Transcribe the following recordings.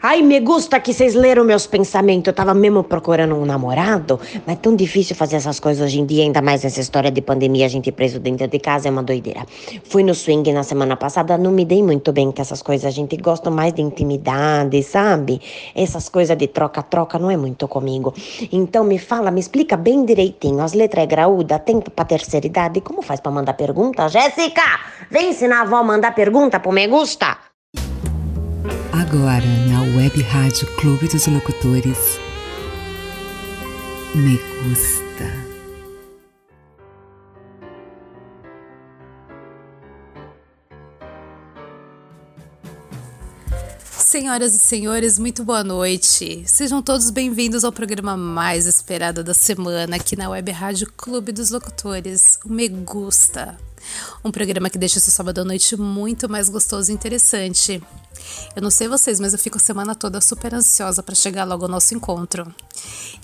Ai, me gusta que vocês leram meus pensamentos. Eu tava mesmo procurando um namorado, mas é tão difícil fazer essas coisas hoje em dia, ainda mais nessa história de pandemia, a gente preso dentro de casa é uma doideira. Fui no swing na semana passada, não me dei muito bem com essas coisas. A gente gosta mais de intimidade, sabe? Essas coisas de troca-troca não é muito comigo. Então me fala, me explica bem direitinho. As letras é graúda, tem pra terceira idade? Como faz pra mandar pergunta? Jéssica, vem ensinar a avó a mandar pergunta pro Me Gusta. Agora na Web Rádio Clube dos Locutores. Me gusta. Senhoras e senhores, muito boa noite. Sejam todos bem-vindos ao programa mais esperado da semana aqui na Web Rádio Clube dos Locutores, o Me Gusta. Um programa que deixa seu sábado à noite muito mais gostoso e interessante. Eu não sei vocês, mas eu fico a semana toda super ansiosa para chegar logo ao nosso encontro.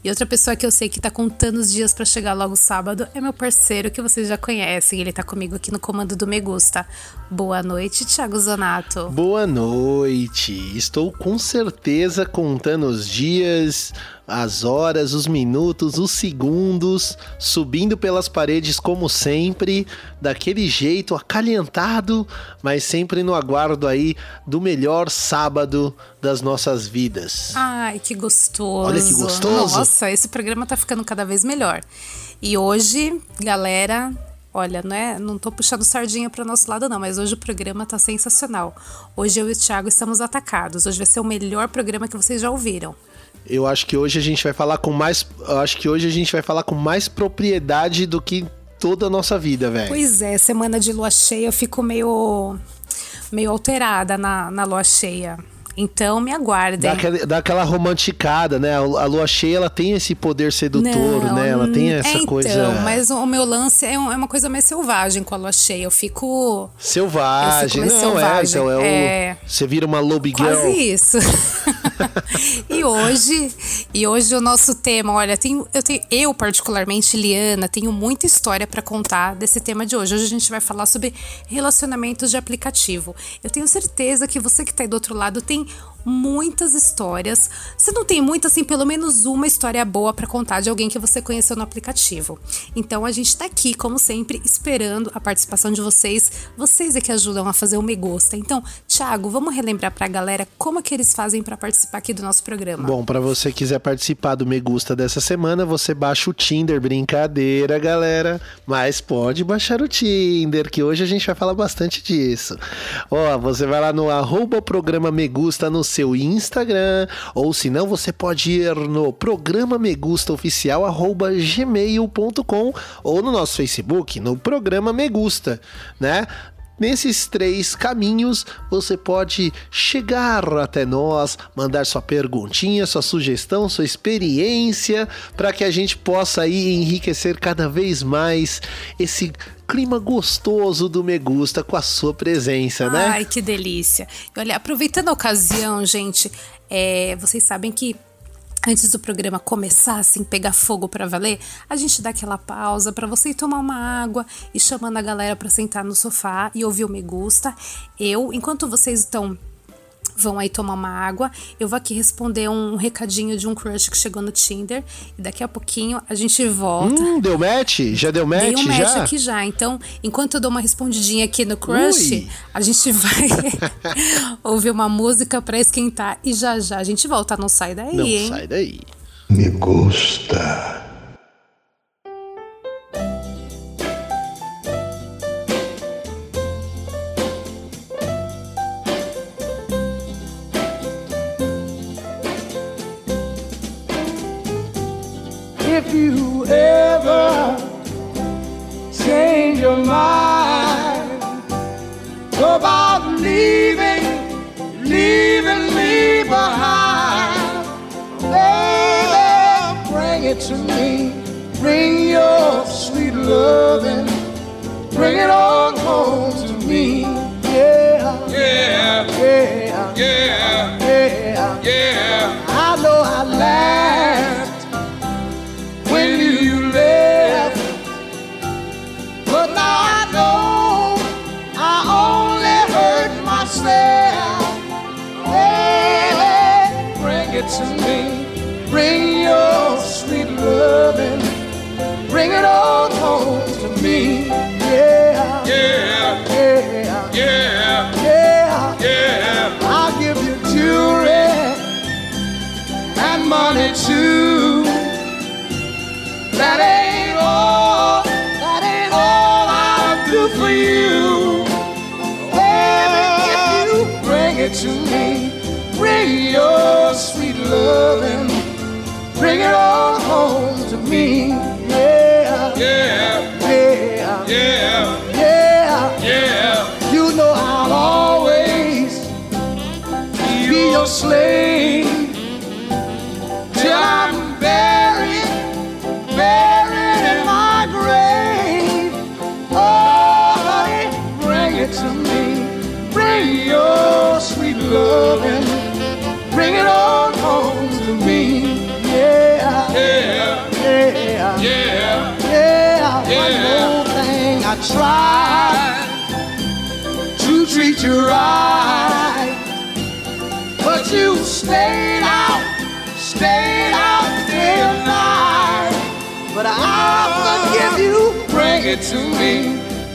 E outra pessoa que eu sei que tá contando os dias para chegar logo sábado é meu parceiro que vocês já conhecem. Ele tá comigo aqui no comando do Me Gusta. Boa noite, Thiago Zanato. Boa noite. Estou com certeza contando os dias, as horas, os minutos, os segundos, subindo pelas paredes como sempre, daquele jeito acalentado, mas sempre no aguardo aí do melhor sábado das nossas vidas. Ai, que gostoso. Olha que gostoso. Nossa, esse programa tá ficando cada vez melhor. E hoje, galera, Olha, não, é, não tô puxando sardinha para o nosso lado, não, mas hoje o programa tá sensacional. Hoje eu e o Thiago estamos atacados. Hoje vai ser o melhor programa que vocês já ouviram. Eu acho que hoje a gente vai falar com mais. Eu acho que hoje a gente vai falar com mais propriedade do que toda a nossa vida, velho. Pois é, semana de lua cheia eu fico meio. meio alterada na, na lua cheia. Então me aguardem. Dá aquela, dá aquela romanticada, né? A lua cheia ela tem esse poder sedutor, Não, né? Ela tem essa é, então, coisa. Mas o meu lance é, é uma coisa mais selvagem com a lua cheia. Eu fico. Selvagem. Eu fico Não, selvagem, é, então é, o- é. Você vira uma lobby girl. Quase isso. e hoje, e hoje o nosso tema, olha, tenho, eu tenho, eu particularmente, Liana, tenho muita história pra contar desse tema de hoje. Hoje a gente vai falar sobre relacionamentos de aplicativo. Eu tenho certeza que você que tá aí do outro lado tem muitas histórias. Se não tem muitas, assim, pelo menos uma história boa pra contar de alguém que você conheceu no aplicativo. Então a gente tá aqui, como sempre, esperando a participação de vocês. Vocês é que ajudam a fazer o Me Gusta. Então, Thiago, vamos relembrar pra galera como é que eles fazem pra participar aqui do nosso programa. Bom, pra você quiser participar do Me Gusta dessa semana, você baixa o Tinder, brincadeira, galera. Mas pode baixar o Tinder, que hoje a gente vai falar bastante disso. Ó, você vai lá no arroba programa Me Gusta no seu Instagram, ou se não, você pode ir no programa Me Gusta oficial arroba gmail.com ou no nosso Facebook, no programa Me Gusta, né? Nesses três caminhos, você pode chegar até nós, mandar sua perguntinha, sua sugestão, sua experiência, para que a gente possa aí enriquecer cada vez mais esse clima gostoso do Me Gusta com a sua presença, né? Ai, que delícia. Olha, aproveitando a ocasião, gente, é, vocês sabem que antes do programa começar, assim, pegar fogo pra valer, a gente dá aquela pausa pra você ir tomar uma água e chamando a galera pra sentar no sofá e ouvir o Me Gusta. Eu, enquanto vocês estão vão aí tomar uma água. Eu vou aqui responder um recadinho de um crush que chegou no Tinder. E daqui a pouquinho a gente volta. Hum, deu match? Já deu match? Dei um match já? aqui já. Então, enquanto eu dou uma respondidinha aqui no crush, Ui. a gente vai ouvir uma música pra esquentar. E já já a gente volta. Não sai daí, Não hein? sai daí. Me gusta. To me. Bring your sweet loving, bring it all home to me. Yeah, Yeah, yeah, yeah, yeah. To me, bring your sweet loving, bring it all home to me. tried to treat you right, but you stayed out, stayed out day and night. But I forgive you. Bring it to me.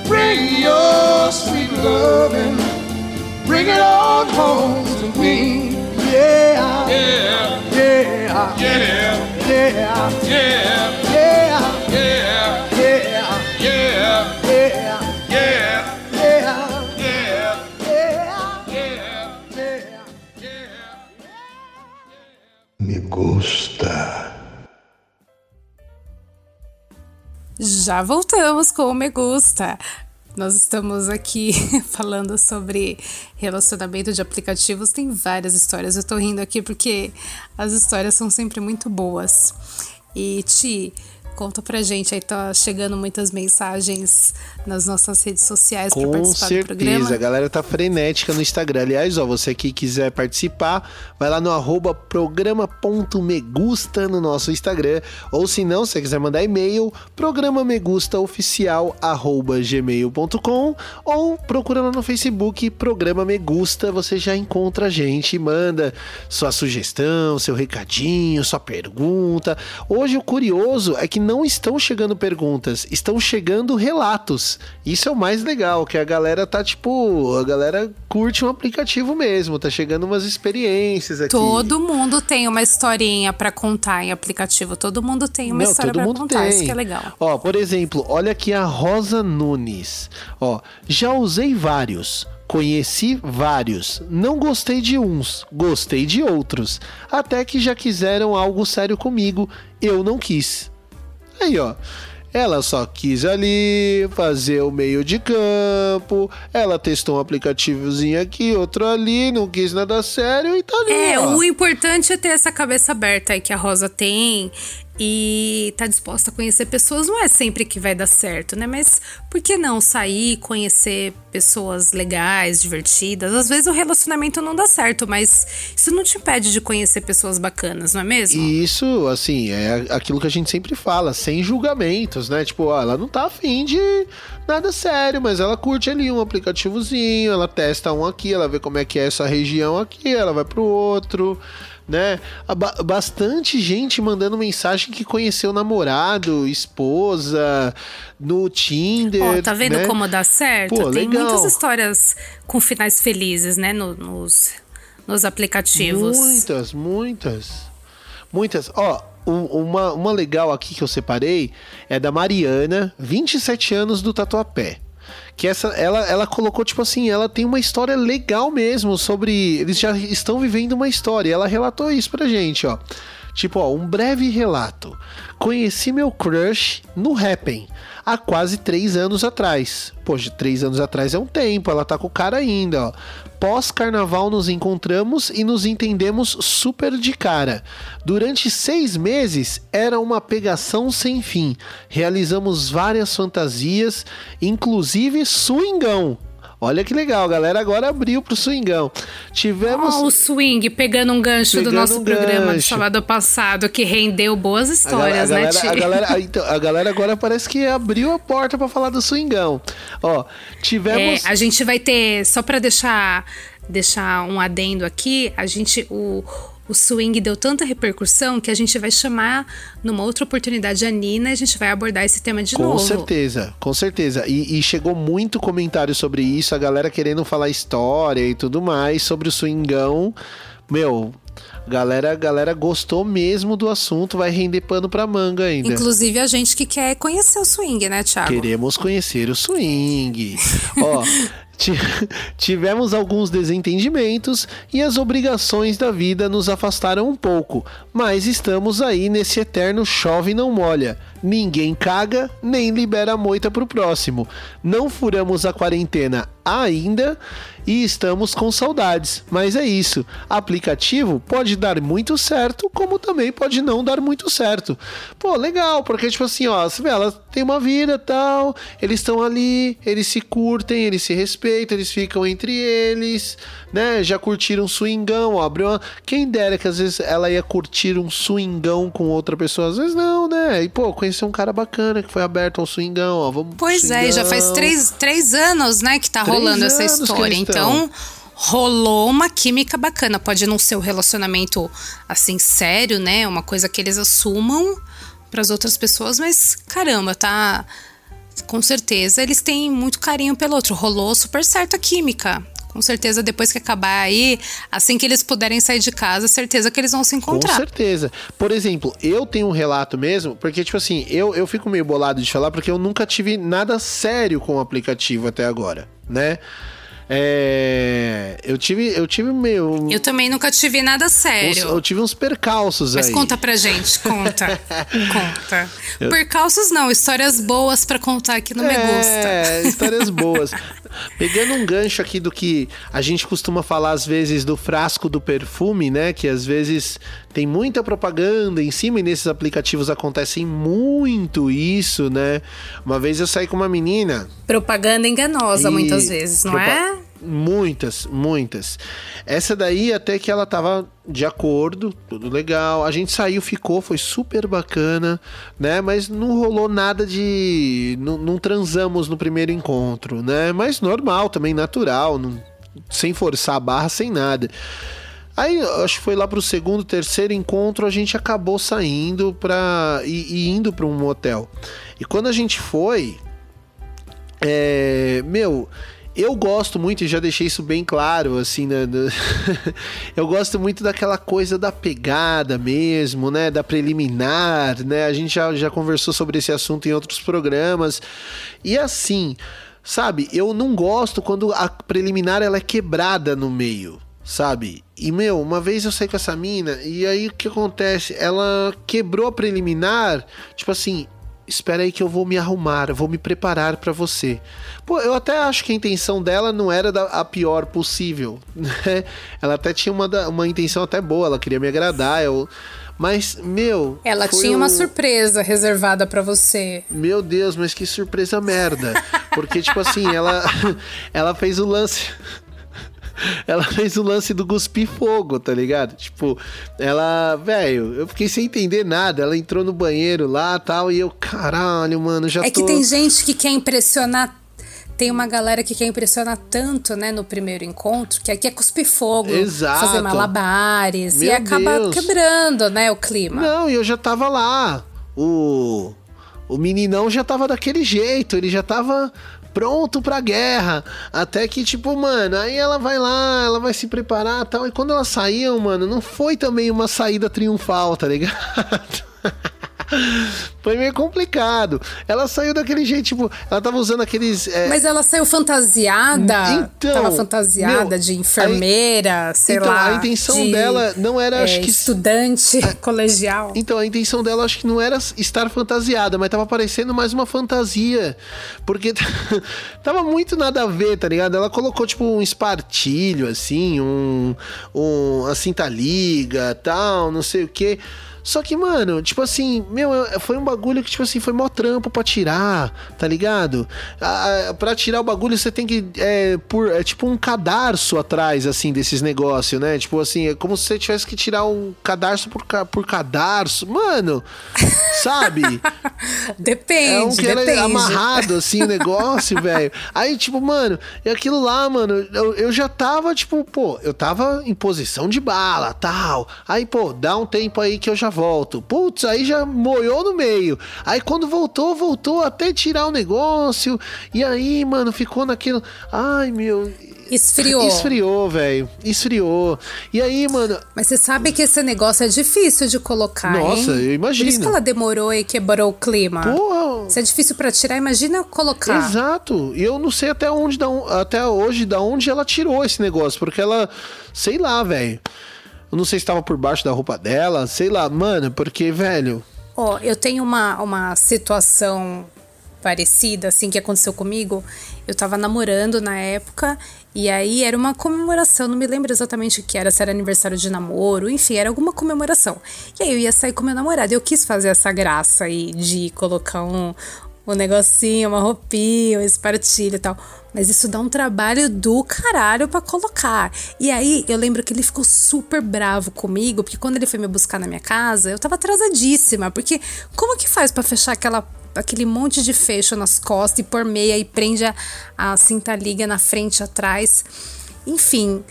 Bring your sweet loving. Bring it on home to me. Yeah. Yeah. Yeah. Yeah. Yeah. Yeah. yeah. Gusta. Já voltamos com o Me Gusta. Nós estamos aqui falando sobre relacionamento de aplicativos. Tem várias histórias. Eu tô rindo aqui porque as histórias são sempre muito boas. E Ti, conta pra gente aí, tá chegando muitas mensagens nas nossas redes sociais para Com participar do certeza, programa. a galera tá frenética no Instagram. Aliás, ó, você que quiser participar, vai lá no arroba programa.megusta no nosso Instagram. Ou se não, se você quiser mandar e-mail, programamegustaoficial.gmail.com ou procura lá no Facebook, Programa Megusta, você já encontra a gente manda sua sugestão, seu recadinho, sua pergunta. Hoje o curioso é que não estão chegando perguntas, estão chegando relatos. Isso é o mais legal, que a galera tá tipo, a galera curte um aplicativo mesmo, tá chegando umas experiências aqui. Todo mundo tem uma historinha pra contar em aplicativo. Todo mundo tem uma Não, história mundo contar. tem. Isso que é legal. Ó, por exemplo, olha aqui a Rosa Nunes. Ó, já usei vários. Conheci vários. Não gostei de uns, gostei de outros. Até que já quiseram algo sério comigo, eu não quis. Aí, ó. Ela só quis ali fazer o meio de campo. Ela testou um aplicativozinho aqui, outro ali, não quis nada sério e tá ali. É, ó. o importante é ter essa cabeça aberta aí que a Rosa tem e tá disposta a conhecer pessoas. Não é sempre que vai dar certo, né? Mas por que não sair, conhecer pessoas legais, divertidas? Às vezes o relacionamento não dá certo, mas isso não te impede de conhecer pessoas bacanas, não é mesmo? Isso, assim, é aquilo que a gente sempre fala, sem julgamentos, né? Tipo, ó, ela não tá afim de nada sério, mas ela curte ali um aplicativozinho, ela testa um aqui, ela vê como é que é essa região aqui, ela vai pro outro, né? Bastante gente mandando mensagem que conheceu namorado, esposa, no Tinder. Ó, tá vendo né? como dá certo? Pô, Tem legal. muitas histórias com finais felizes, né? no- nos, nos aplicativos. Muitas, muitas. Muitas. Ó, um- uma, uma legal aqui que eu separei é da Mariana, 27 anos do Tatuapé. Que essa, ela, ela colocou, tipo assim, ela tem uma história legal mesmo sobre. Eles já estão vivendo uma história. Ela relatou isso pra gente, ó. Tipo, ó, um breve relato. Conheci meu crush no Happn há quase três anos atrás. Poxa, três anos atrás é um tempo, ela tá com o cara ainda, ó. Pós-carnaval nos encontramos e nos entendemos super de cara. Durante seis meses era uma pegação sem fim. Realizamos várias fantasias, inclusive swingão. Olha que legal, a galera agora abriu pro swingão. Tivemos. Ó, o swing pegando um gancho do Pegando nosso um programa do gancho. sábado passado, que rendeu boas histórias, a né, galera, Ti? a, galera, a, então, a galera agora parece que abriu a porta pra falar do swingão. Ó, É, tivemos. a gente vai ter, só pra deixar, deixar um adendo aqui, a gente, o, o swing deu tanta repercussão que a gente vai chamar numa outra oportunidade a Nina e a gente vai abordar esse tema de com novo. certeza, com certeza. E, e chegou muito comentário sobre isso, a galera querendo falar história e tudo mais sobre o swingão. Meu, galera, galera gostou mesmo do assunto, vai render pano pra manga ainda. Inclusive a gente que quer conhecer o swing, né, Thiago? Queremos conhecer o swing. Ó, ti- tivemos alguns desentendimentos e as obrigações da vida nos afastaram um pouco, mas estamos aí nesse eterno chove e não molha. Ninguém caga, nem libera a moita pro próximo. Não furamos a quarentena ainda e estamos com saudades. Mas é isso. Aplicativo pode dar muito certo, como também pode não dar muito certo. Pô, legal, porque tipo assim, ó, você vê, ela tem uma vida tal, eles estão ali, eles se curtem, eles se respeitam, eles ficam entre eles, né? Já curtiram um swingão, ó, abriu uma... Quem dera que às vezes ela ia curtir um swingão com outra pessoa, às vezes não, né? E pô, conhecer um cara bacana que foi aberto ao swingão, ó, vamos Pois é, já faz swingão. três, três anos, né, que tá Três rolando essa história. Então, rolou uma química bacana. Pode não ser um relacionamento assim sério, né? Uma coisa que eles assumam pras outras pessoas, mas caramba, tá. Com certeza eles têm muito carinho pelo outro. Rolou super certo a química. Com certeza, depois que acabar aí, assim que eles puderem sair de casa, certeza que eles vão se Com encontrar. certeza. Por exemplo, eu tenho um relato mesmo, porque, tipo assim, eu, eu fico meio bolado de falar porque eu nunca tive nada sério com o aplicativo até agora, né? É, eu tive, eu tive meio. Eu também nunca tive nada uns- sério. eu tive uns percalços Mas aí. conta pra gente, conta. conta. Percalços não, histórias boas pra contar aqui no Me Gusta. É, histórias boas. Pegando um gancho aqui do que a gente costuma falar às vezes do frasco do perfume, né? Que às vezes tem muita propaganda em cima e nesses aplicativos acontecem muito isso, né? Uma vez eu saí com uma menina. Propaganda enganosa, muitas vezes, não é? Muitas, muitas. Essa daí até que ela tava de acordo, tudo legal. A gente saiu, ficou, foi super bacana, né? Mas não rolou nada de. Não, não transamos no primeiro encontro, né? Mas normal, também natural, não- sem forçar a barra, sem nada. Aí, acho que foi lá pro segundo, terceiro encontro, a gente acabou saindo pra. e, e indo pra um motel. E quando a gente foi, é, meu, eu gosto muito, e já deixei isso bem claro, assim, né? eu gosto muito daquela coisa da pegada mesmo, né? Da preliminar, né? A gente já, já conversou sobre esse assunto em outros programas. E assim, sabe, eu não gosto quando a preliminar ela é quebrada no meio. Sabe? E, meu, uma vez eu saí com essa mina, e aí o que acontece? Ela quebrou a preliminar, tipo assim, espera aí que eu vou me arrumar, vou me preparar pra você. Pô, eu até acho que a intenção dela não era da- a pior possível, né? Ela até tinha uma, uma intenção até boa, ela queria me agradar, eu... Mas, meu... Ela tinha uma um- surpresa reservada pra você. Meu Deus, mas que surpresa merda. Porque, tipo assim, ela, ela fez o lance. Ela fez o lance do cuspir fogo, tá ligado? Tipo, ela, velho, eu fiquei sem entender nada. Ela entrou no banheiro lá tal, e eu, caralho, mano, já É tô. que tem gente que quer impressionar. Tem uma galera que quer impressionar tanto, né, no primeiro encontro, que aqui é cuspir fogo, Exato. fazer malabares e Meu acaba Deus. quebrando, né, o clima. Não, e eu já tava lá. O, o meninão já tava daquele jeito, ele já tava pronto pra guerra. Até que, tipo, mano, aí ela vai lá, ela vai se preparar tal. E quando elas saíam, mano, não foi também uma saída triunfal, tá ligado? Foi meio complicado. Ela saiu daquele jeito, tipo, ela tava usando aqueles. é, Mas ela saiu fantasiada? Então, Tava fantasiada meu, de enfermeira, sei então, lá. a intenção de, dela não era, é, acho que. Estudante colegial. Então, a intenção dela acho que não era estar fantasiada, mas tava parecendo mais uma fantasia. Porque tava muito nada a ver, tá ligado? Ela colocou, tipo, um espartilho, assim, um. um a cinta liga tal, não sei o quê. Só que, mano, tipo assim, meu, foi um bagulho que, tipo assim, foi mó trampo pra tirar, tá ligado? Ah, pra tirar o bagulho, você tem que. É, por, é tipo um cadarço atrás, assim, desses negócios, né? Tipo assim, é como se você tivesse que tirar um cadarço por, por cadarço. Mano, sabe? Depende, É um que era depende. amarrado, assim, o negócio, velho. Aí, tipo, mano, e aquilo lá, mano, eu, eu já tava, tipo, pô, eu tava em posição de bala, tal. Aí, pô, dá um tempo aí que eu já volto. Putz, aí já moiou no meio. Aí, quando voltou, voltou até tirar o negócio. E aí, mano, ficou naquilo. Ai, meu. Esfriou. Esfriou, velho. Esfriou. E aí, mano, Mas você sabe que esse negócio é difícil de colocar, Nossa, hein? eu imagino. Por isso que ela demorou e quebrou o clima. porra. É difícil pra tirar, imagina colocar. Exato. E eu não sei até onde, até hoje, da onde ela tirou esse negócio, porque ela, sei lá, velho. Eu não sei se estava por baixo da roupa dela, sei lá, mano, porque, velho. Ó, eu tenho uma, uma situação parecida, assim, que aconteceu comigo. Eu tava namorando na época, e aí era uma comemoração, não me lembro exatamente o que era, se era aniversário de namoro, enfim, era alguma comemoração. E aí eu ia sair com meu namorado, eu quis fazer essa graça aí de colocar um, um negocinho, uma roupinha, um espartilho e tal. Mas isso dá um trabalho do caralho pra colocar. E aí eu lembro que ele ficou super bravo comigo, porque quando ele foi me buscar na minha casa, eu tava atrasadíssima. Porque como que faz pra fechar aquela, aquele monte de fecho nas costas e pôr meia e prende a, a cinta liga na frente e atrás? Enfim.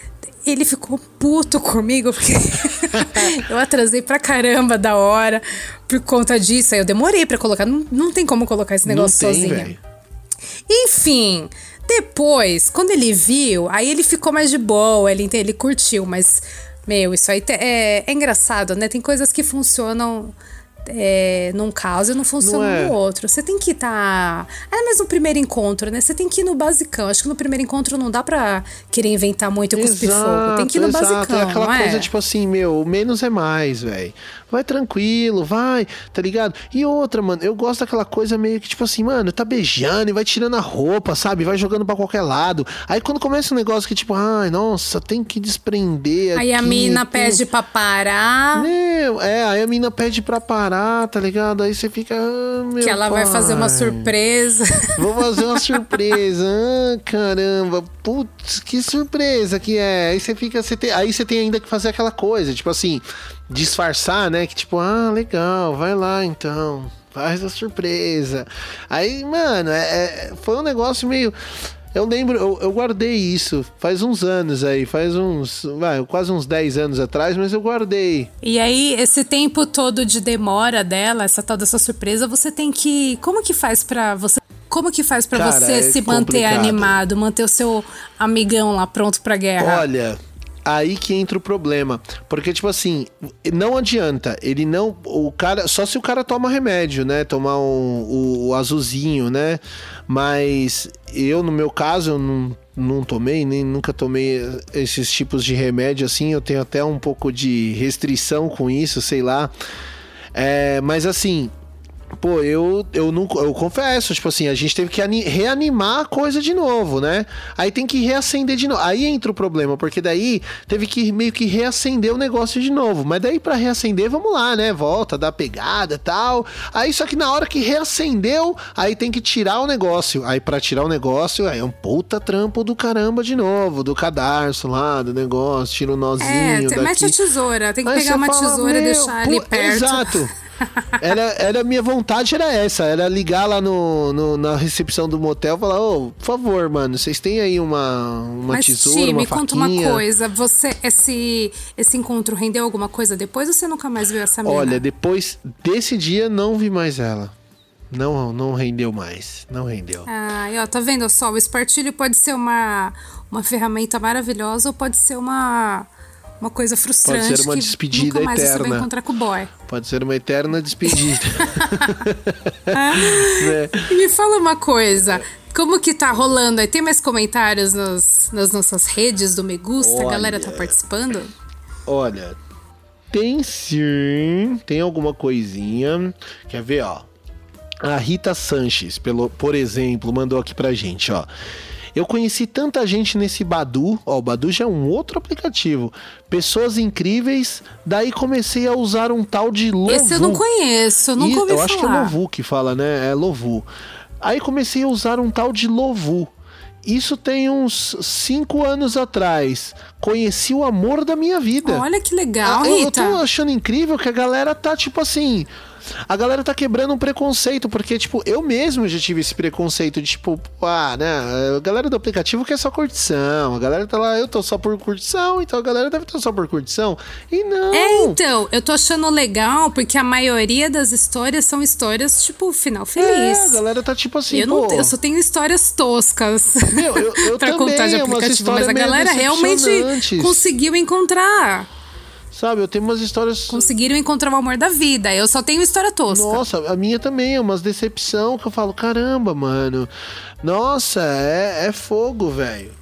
Ele ficou puto comigo porque eu atrasei pra caramba da hora por conta disso. Aí eu demorei pra colocar. Não, não tem como colocar esse negócio não tem, sozinha. velho. Enfim, depois, quando ele viu, aí ele ficou mais de boa, ele, ele curtiu, mas, meu, isso aí te- é, é engraçado, né? Tem coisas que funcionam é, num caso e não funcionam Não é? no outro. Você tem que estar. Tá... É mesmo no primeiro encontro, né? Você tem que ir no basicão. Acho que no primeiro encontro não dá pra querer inventar muito e cuspir fogo. Tem que ir no exato. basicão. É aquela é? coisa, tipo assim, meu, menos é mais, velho. Vai tranquilo, vai, tá ligado? E outra, mano, eu gosto daquela coisa meio que, tipo assim, mano, tá beijando e vai tirando a roupa, sabe? Vai jogando pra qualquer lado. Aí quando começa um negócio que, tipo, ai, nossa, tem que desprender. Aí a mina tem- pede pra parar. Meu, é, aí a mina pede pra parar, tá ligado? Aí você fica. ah, meu Que ela vai fazer uma pai. surpresa. Vou fazer uma surpresa. Ah, caramba. Putz, que surpresa que é. Aí você fica. Você tem, aí você tem ainda que fazer aquela coisa, tipo assim, disfarçar, né? Que tipo, ah, legal, vai lá então. Faz a surpresa. Aí, mano, é, é- foi um negócio meio. Eu lembro, eu, eu guardei isso faz uns anos aí, faz uns. Vai, quase uns 10 anos atrás, mas eu guardei. E aí, esse tempo todo de demora dela, essa tal dessa surpresa, você tem que. Como que faz pra você. Como que faz pra Cara, você é se manter complicado. animado, manter o seu amigão lá pronto pra guerra? Olha, aí que entra o problema. Porque, tipo assim, não adianta. Ele não. O cara. Só se o cara toma remédio, né? Tomar um, o, o azulzinho, né? Mas eu, no meu caso, eu não. Não tomei, nem nunca tomei esses tipos de remédio assim. Eu tenho até um pouco de restrição com isso, sei lá. É, mas assim, Pô, eu, eu não eu confesso, tipo assim, a gente teve que ani- reanimar a coisa de novo, né? Aí tem que reacender de novo. Aí entra o problema, porque daí teve que meio que reacender o negócio de novo. Mas daí pra reacender, vamos lá, né? Volta, dá pegada e tal. Aí só que na hora que reacendeu, aí tem que tirar o negócio. Aí pra tirar o negócio, aí é um puta trampo do caramba de novo, do cadarço lá, do negócio, tira o nozinho É, daqui. mete a tesoura. Tem que Aí pegar uma fala, tesoura e "Meu, deixar ali perto. Exato. Era, era a minha vontade era essa, era ligar lá no, no- na recepção do motel e falar, ô, por favor, mano, vocês têm aí uma, uma Mas, tesoura, Ti, uma me conta uma coisa. Você, esse, esse encontro rendeu alguma coisa depois ou você nunca mais viu essa menina? Olha, depois desse dia não vi mais ela. Não, não rendeu mais, não rendeu. Ah, e ó, tá vendo só? O espartilho pode ser uma, uma ferramenta maravilhosa ou pode ser uma, uma coisa frustrante. Pode ser uma que despedida nunca mais você vai eterna. encontrar com o boy. Pode ser uma eterna despedida. E me fala uma coisa. Como que tá rolando aí? Tem mais comentários nos, nas nossas redes do Me Gusta? A galera tá Olha. participando? Olha, tem sim, tem alguma coisinha. Quer ver, ó? A Rita Sanches, pelo, por exemplo, mandou aqui pra gente, ó. Eu conheci tanta gente nesse Badu, ó, o Badu já é um outro aplicativo. Pessoas incríveis, daí comecei a usar um tal de Lovu. Esse eu não conheço, eu nunca E- ouvi eu falar. acho que é Lovu que fala, né? É Lovu. Aí comecei a usar um tal de Lovu. Isso tem uns cinco anos atrás. Conheci o amor da minha vida. Olha que legal, Ah, eu, eu Rita. tô achando incrível que a galera tá, tipo assim. A galera tá quebrando um preconceito, porque, tipo, eu mesmo já tive esse preconceito de, tipo, ah, né? A galera do aplicativo quer só curtição. A galera tá lá, eu tô só por curtição, então a galera deve estar só por curtição. E não. É, então, eu tô achando legal porque a maioria das histórias são histórias, tipo, final É, feliz. a galera tá tipo assim, eu, não, eu só tenho histórias toscas Meu, eu- eu pra também, contar de aplicativo, mas a galera realmente conseguiu encontrar. Sabe, eu tenho umas histórias. Conseguiram encontrar o amor da vida. Eu só tenho história tosca. Nossa, a minha também é umas decepção que eu falo, caramba, mano. Nossa, é, é fogo, velho.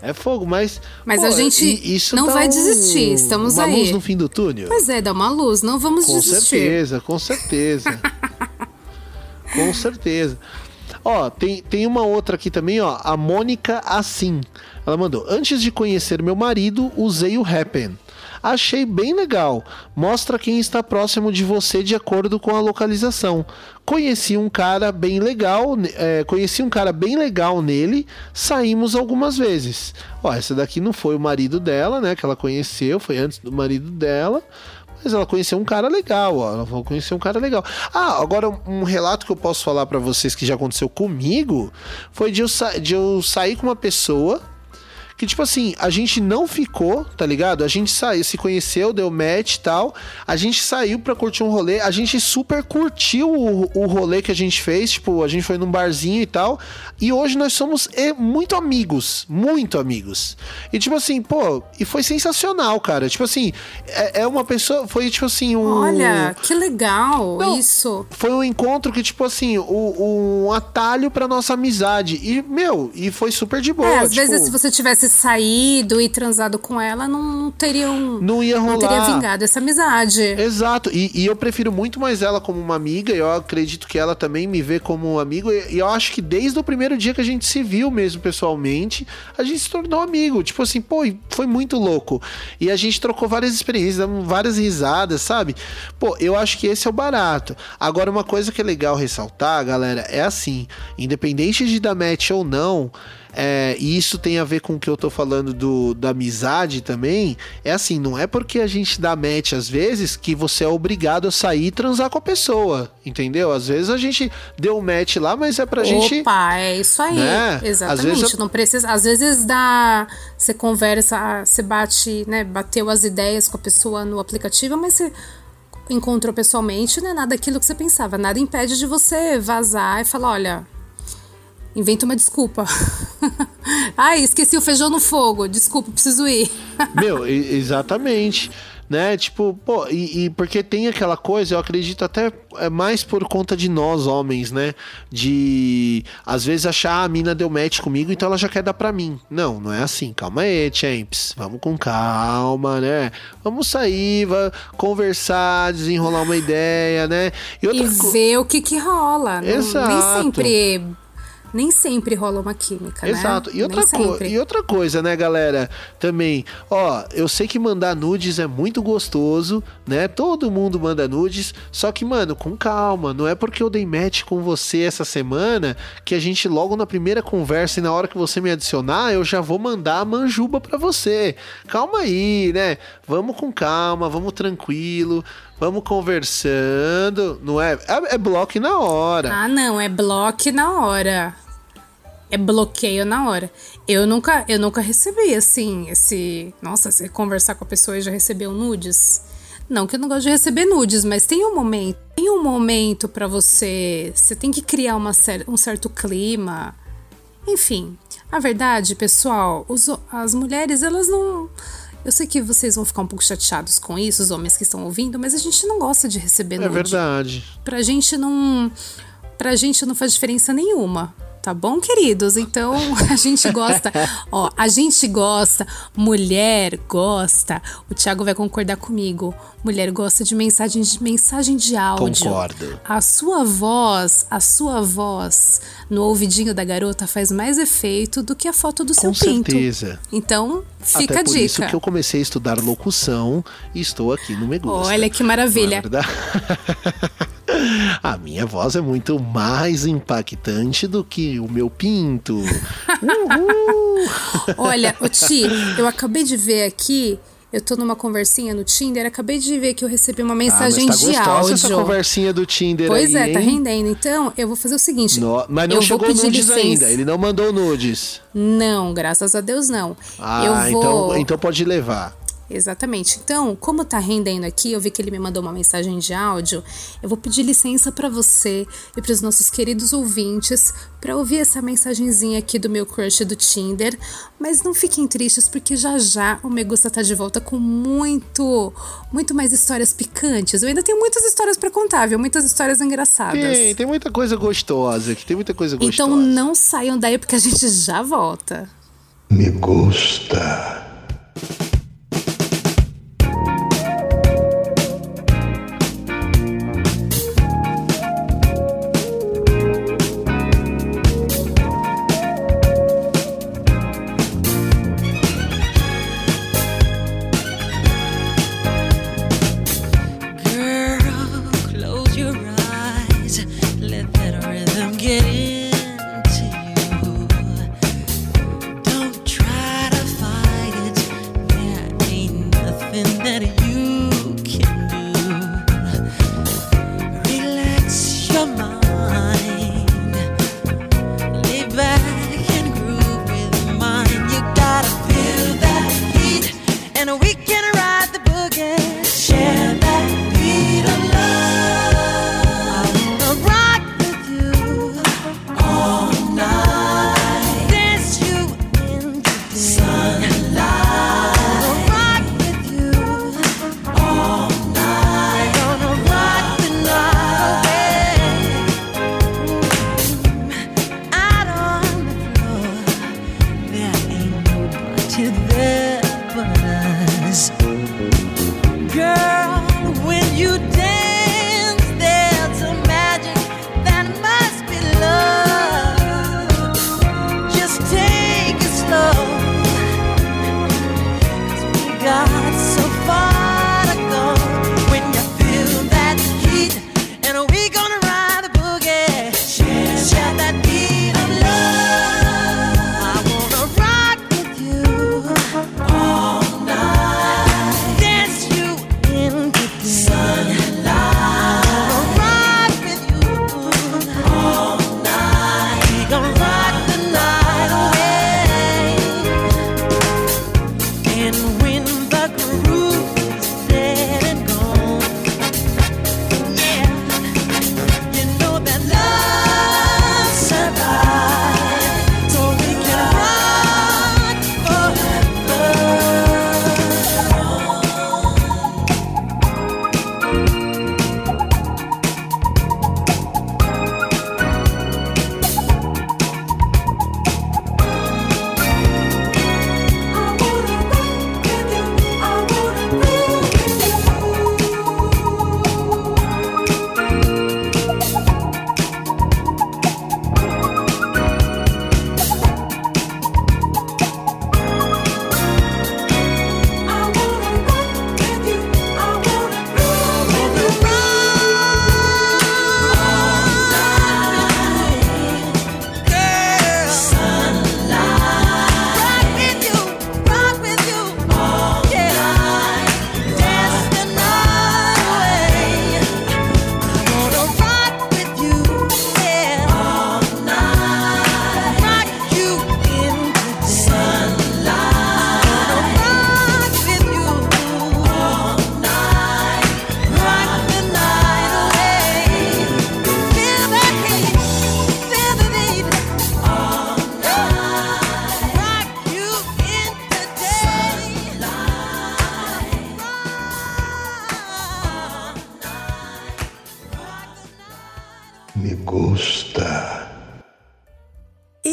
É fogo, mas. Mas a gente isso não dá vai um- desistir, estamos uma aí. luz no fim do túnel. Pois é, dá uma luz, não vamos Com desistir. certeza, com certeza. com certeza. Ó, tem, tem uma outra aqui também, ó. A Mônica Assim. Ela mandou: Antes de conhecer meu marido, usei o Happen. Achei bem legal. Mostra quem está próximo de você de acordo com a localização. Conheci um cara bem legal, é, conheci um cara bem legal nele. Saímos algumas vezes. Ó, essa daqui não foi o marido dela, né? Que ela conheceu, foi antes do marido dela. Mas ela conheceu um cara legal, ó. Ela falou conhecer um cara legal. Ah, agora um relato que eu posso falar pra vocês que já aconteceu comigo foi de eu, de eu sair com uma pessoa que, tipo assim, a gente não ficou, tá ligado? A gente saiu, se conheceu, deu match e tal. A gente saiu pra curtir um rolê. A gente super curtiu o, o rolê que a gente fez. Tipo, a gente foi num barzinho e tal. E hoje nós somos muito amigos. Muito amigos. E, tipo assim, pô, e foi sensacional, cara. Tipo assim, é, é uma pessoa. Foi, tipo assim, um. Olha, que legal Não, isso. Foi um encontro que, tipo assim, o- um atalho pra nossa amizade. E, meu, e foi super de boa. É, às tipo, vezes se você tivesse saído e transado com ela, não teriam. Não ia Não teria rolar. vingado essa amizade. Exato, e, e eu prefiro muito mais ela como uma amiga, e eu acredito que ela também me vê como um amigo, e, eu acho que desde o primeiro dia que a gente se viu mesmo pessoalmente, a gente se tornou amigo. Tipo assim, pô, foi muito louco. E a gente trocou várias experiências, damos várias risadas, sabe? Pô, eu acho que esse é o barato. Agora, uma coisa que é legal ressaltar, galera, é assim: independente de dar match ou não. É, e isso tem a ver com o que eu tô falando do, da amizade também. É assim, não é porque a gente dá match às vezes que você é obrigado a sair e transar com a pessoa, entendeu? Às vezes a gente deu um match lá, mas é pra gente. Opa, é isso aí. Né? Às Exatamente. vezes eu- Não precisa. Às vezes dá. Você conversa, você bate, né? Bateu as ideias com a pessoa no aplicativo, mas você encontrou pessoalmente, não é nada aquilo que você pensava. Nada impede de você vazar e falar, olha. Inventa uma desculpa. Ai, esqueci o feijão no fogo. Desculpa, preciso ir. Meu, e- exatamente. Né? Tipo, pô, e, e porque tem aquela coisa, eu acredito até é mais por conta de nós, homens, né? De às vezes achar "Ah, a mina deu match comigo, então ela já quer dar pra mim. Não, não é assim. Calma aí, champs. Vamos com calma, né? Vamos sair, va- conversar, desenrolar uma ideia, né? E co- ver o que que rola. Não- Exato. Nem sempre. Nem sempre rola uma química, né? Exato. E outra, co- e outra coisa, né, galera? Também, ó, eu sei que mandar nudes é muito gostoso, né? Todo mundo manda nudes, só que, mano, com calma. Não é porque eu dei match com você essa semana que a gente logo na primeira conversa e na hora que você me adicionar, eu já vou mandar a manjuba pra você. Calma aí, né? Vamos com calma, vamos tranquilo, vamos conversando, não é? É, é bloco na hora. Ah, não, é bloque na hora. É bloqueio na hora. Eu nunca, eu nunca recebi assim, esse. Nossa, você conversar com a pessoa e já recebeu nudes. Não que eu não gosto de receber nudes, mas tem um momento. Tem um momento pra você. Você tem que criar uma cer- um certo clima. Enfim, a verdade, pessoal, os as mulheres, elas não. Eu sei que vocês vão ficar um pouco chateados com isso, os homens que estão ouvindo, mas a gente não gosta de receber É nude verdade. pra gente não. Pra gente não faz diferença nenhuma. Tá bom, queridos? Então a gente gosta. Ó, a gente gosta, mulher gosta. O Thiago vai concordar comigo. Mulher gosta de mensagem de mensagem de áudio. Concordo. A sua voz, a sua voz no ouvidinho da garota faz mais efeito do que a foto do Com seu pinto. certeza. Então, fica Até a por isso dica. que eu comecei a estudar locução e estou aqui no Me Gusta. Olha que maravilha. É verdade? A minha voz é muito mais impactante do que o meu pinto. Olha, ô Ti, eu acabei de ver aqui. Eu tô numa conversinha no Tinder, acabei de ver que eu recebi uma Ah, mas mensagem tá de áudio. essa conversinha do Tinder Pois aí, é, tá rendendo. Então, eu vou fazer o seguinte. No- mas não eu chegou vou pedir nudes licença. ainda. Ele não mandou nudes. Não, graças a Deus não. Ah, eu vou. então, então pode levar. Exatamente. Então, como tá rendendo aqui, eu vi que ele me mandou uma mensagem de áudio. Eu vou pedir licença pra você e para os nossos queridos ouvintes pra ouvir essa mensagenzinha aqui do meu crush do Tinder. Mas não fiquem tristes porque já já o Megusta tá de volta com muito, muito mais histórias picantes. Eu ainda tenho muitas histórias pra contar, viu? Muitas histórias engraçadas. Tem, tem muita coisa gostosa aqui, tem muita coisa gostosa. Então não saiam daí porque a gente já volta. Me gusta.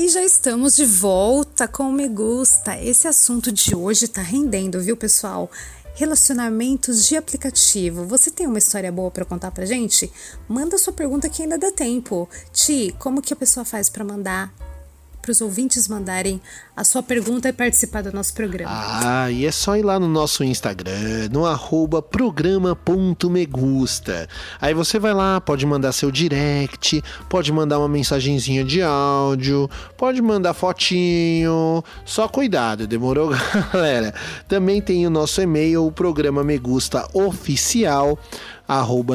Já estamos de volta com o Me Gusta. Esse assunto de hoje tá rendendo, viu, pessoal? Relacionamentos de aplicativo. Você tem uma história boa para contar pra gente? Manda sua pergunta que ainda dá tempo. Ti, como que a pessoa faz para mandar para os ouvintes mandarem a sua pergunta e participar do nosso programa. Ah, e é só ir lá no nosso Instagram, no arroba programa.megusta. Aí você vai lá, pode mandar seu direct, pode mandar uma mensagenzinha de áudio, pode mandar fotinho. Só cuidado, demorou, galera? Também tem o nosso e-mail, o programa Megusta Oficial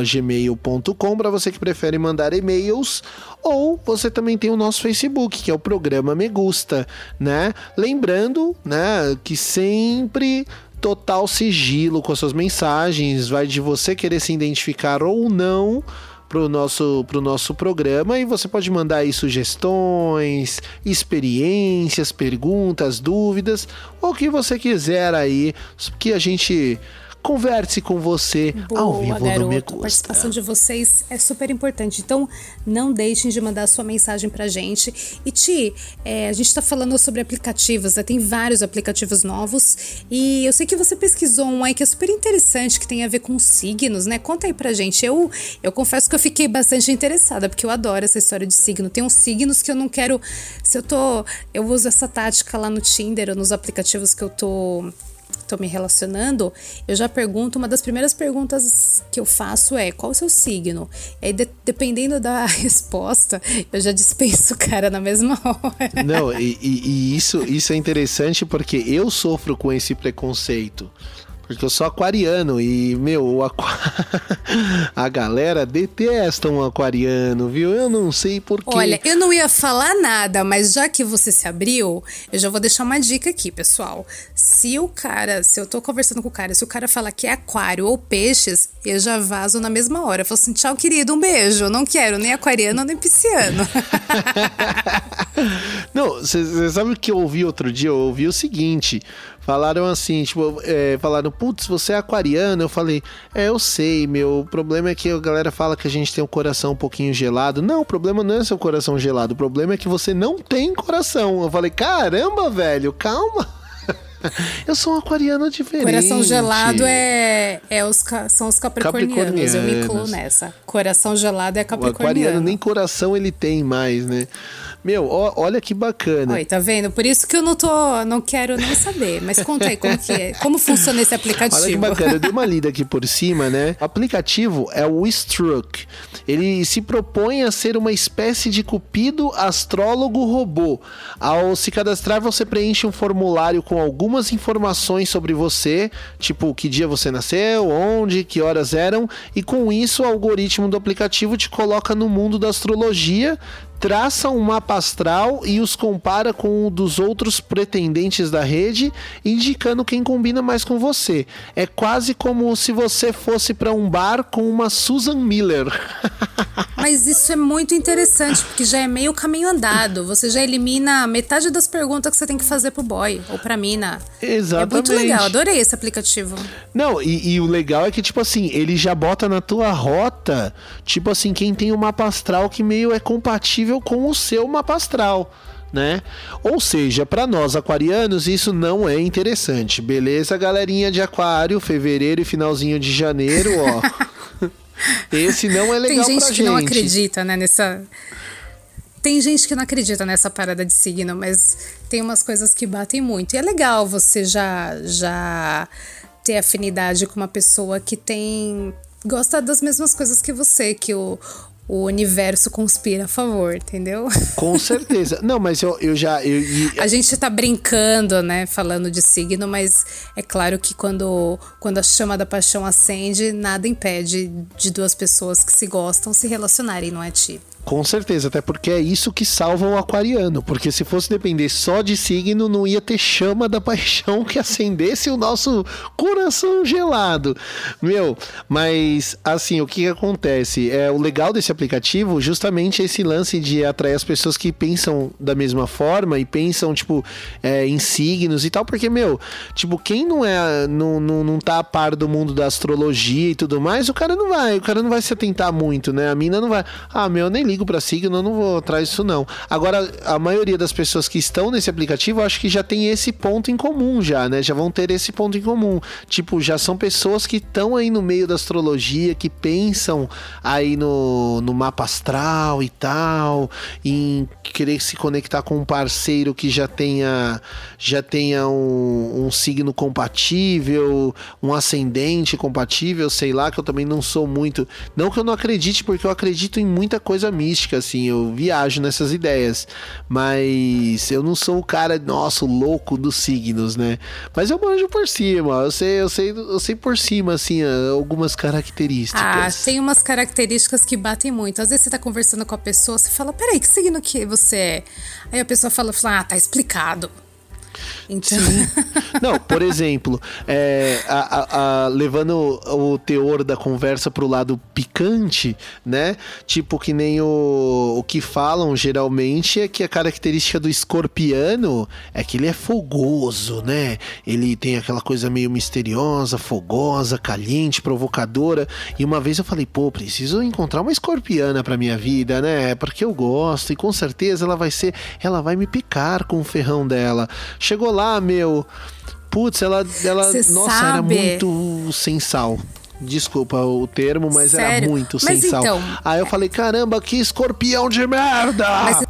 gmail.com para você que prefere mandar e-mails. Ou você também tem o nosso Facebook, que é o programa Me Gusta, né? Lembrando, né, que sempre total sigilo com as suas mensagens, vai de você querer se identificar ou não pro nosso, pro nosso programa. E você pode mandar aí sugestões, experiências, perguntas, dúvidas, ou o que você quiser aí, que a gente converse com você Boa, ao vivo garoto. no Me A Gusta. participação de vocês é super importante. Então, não deixem de mandar sua mensagem pra gente. E Ti, é, a gente tá falando sobre aplicativos, né? Tem vários aplicativos novos. E eu sei que você pesquisou um aí que é super interessante, que tem a ver com signos, né? Conta aí pra gente. Eu, eu confesso que eu fiquei bastante interessada, porque eu adoro essa história de signo. Tem uns signos que eu não quero. Se eu tô. Eu uso essa tática lá no Tinder ou nos aplicativos que eu tô tô me relacionando, eu já pergunto, uma das primeiras perguntas que eu faço é qual o seu signo? E aí, de- dependendo da resposta, eu já dispenso o cara na mesma hora. Não, e, e- e isso, isso é interessante porque eu sofro com esse preconceito. Porque eu sou aquariano e, meu, o aqua... a galera detesta um aquariano, viu? Eu não sei porquê. Olha, eu não ia falar nada, mas já que você se abriu, eu já vou deixar uma dica aqui, pessoal. Se o cara, se eu tô conversando com o cara, se o cara falar que é aquário ou peixes, eu já vazo na mesma hora. Eu falo assim, tchau, querido, um beijo. Não quero nem aquariano nem pisciano. Não, você sabe o que eu ouvi outro dia? Eu ouvi o seguinte. Falaram assim, tipo, é, falaram, putz, você é aquariano? Eu falei, é, eu sei, meu. O problema é que a galera fala que a gente tem um coração um pouquinho gelado. Não, o problema não é seu coração gelado. O problema é que você não tem coração. Eu falei, caramba, velho, calma. Eu sou um aquariano diferente. Coração gelado é, é os, são os capricornianos. Eu me incluo Capricornianos. nessa. Coração gelado é O aquariano capricorniano. nem coração ele tem mais, né? Meu, ó- olha que bacana. Oi, tá vendo? Por isso que eu não tô, não quero nem saber. Mas conta aí como que é, como funciona esse aplicativo. Olha que bacana, eu dei uma lida aqui por cima, né? O aplicativo é o Struck. Ele se propõe a ser uma espécie de cupido astrólogo robô. Ao se cadastrar, você preenche um formulário com algumas informações sobre você, tipo que dia você nasceu, onde, que horas eram, e com isso o algoritmo do aplicativo te coloca no mundo da astrologia, traça um mapa astral e os compara com o dos outros pretendentes da rede, indicando quem combina mais com você. É quase como se você fosse para um bar com uma Susan Miller. Mas isso é muito interessante, porque já é meio caminho andado. Você já elimina metade das perguntas que você tem que fazer pro boy ou pra mina. Exatamente. É muito legal, adorei esse aplicativo. Não, e, e o legal é que, tipo assim, ele já bota na tua rota, tipo assim, quem tem um mapa astral que meio é compatível com o seu mapa astral. Né? Ou seja, para nós aquarianos isso não é interessante. Beleza, galerinha de aquário, fevereiro e finalzinho de janeiro, ó. Esse não é legal Tem gente pra que gente. não acredita, né, nessa. Tem gente que não acredita nessa parada de signo, mas tem umas coisas que batem muito. E é legal você já já ter afinidade com uma pessoa que tem gosta das mesmas coisas que você, que o o universo conspira a favor, entendeu? Com certeza. Não, mas eu, eu já. Eu, e- A gente tá brincando, né, falando de signo, mas é claro que quando, quando a chama da paixão acende, nada impede de duas pessoas que se gostam se relacionarem, não é, Ti? Com certeza, até porque é isso que salva o aquariano. Porque se fosse depender só de signo, não ia ter chama da paixão que acendesse o nosso coração gelado. Meu, mas assim, o que, que acontece? É o legal desse aplicativo, justamente esse lance de atrair as pessoas que pensam da mesma forma e pensam, tipo, é, em signos e tal, porque, meu, tipo, quem não é, não, não, não tá a par do mundo da astrologia e tudo mais, o cara não vai, o cara não vai se atentar muito, né? A mina não vai, ah, meu, eu nem ligo ligo pra signo, eu não vou atrás disso não. Agora, a maioria das pessoas que estão nesse aplicativo, acho que já tem esse ponto em comum já, né? Já vão ter esse ponto em comum. Tipo, já são pessoas que estão aí no meio da astrologia, que pensam aí no, no mapa astral e tal, em querer se conectar com um parceiro que já tenha já tenha um, um signo compatível, um ascendente compatível, sei lá, que eu também não sou muito. Não que eu não acredite, porque eu acredito em muita coisa mística, assim, eu viajo nessas ideias. Mas eu não sou o cara, nossa, o louco dos signos, né? Mas eu manjo por cima, eu sei, eu sei, eu sei por cima, assim, algumas características. Ah, tem umas características que batem muito. Às vezes você tá conversando com a pessoa, você fala, peraí, que signo que você é? Aí a pessoa fala, fala ah, tá explicado. Então... Sim. Não, por exemplo, é, a, a, a, levando o teor da conversa pro lado picante, né? Tipo que nem o, o que falam geralmente é que a característica do escorpiano é que ele é fogoso, né? Ele tem aquela coisa meio misteriosa, fogosa, caliente, provocadora. E uma vez eu falei, pô, preciso encontrar uma escorpiana pra minha vida, né? Porque eu gosto e com certeza ela vai ser, ela vai me picar com o ferrão dela. Chegou lá, meu. Putz, ela, ela nossa, sabe? era muito sem sal. Desculpa o termo, mas Sério? era muito Mas sem então- sal. Aí eu falei, caramba, que escorpião de merda! Mas,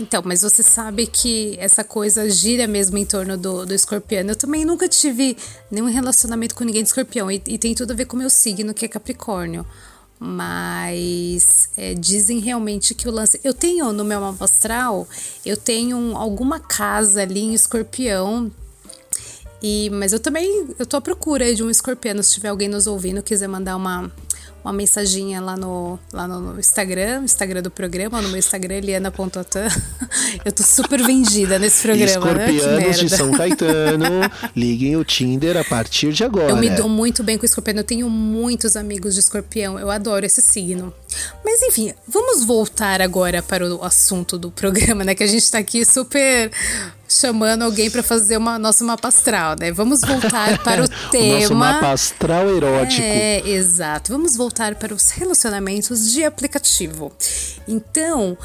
então, mas você sabe que essa coisa gira mesmo em torno do, do escorpião. Eu também nunca tive nenhum relacionamento com ninguém de escorpião. E, e tem tudo a ver com o meu signo, que é Capricórnio. Mas é, dizem realmente que o lance. Eu tenho no meu mapa astral, eu tenho um- alguma casa ali em escorpião. E, mas eu também eu tô à procura de um escorpiano. Se tiver alguém nos ouvindo, quiser mandar uma, uma mensaginha lá no, lá no Instagram, Instagram do programa, no meu Instagram, eliana.atan. Eu tô super vendida nesse programa, né? Escorpianos de merda. São Caetano, liguem o Tinder a partir de agora. Eu me dou muito bem com escorpião. Eu tenho muitos amigos de escorpião. Eu adoro esse signo. Mas enfim, vamos voltar agora para o assunto do programa, né? Que a gente tá aqui super chamando alguém para fazer uma nosso mapa astral, né? Vamos voltar para o O tema. nosso mapa astral erótico. É, exato. Vamos voltar para os relacionamentos de aplicativo. Então,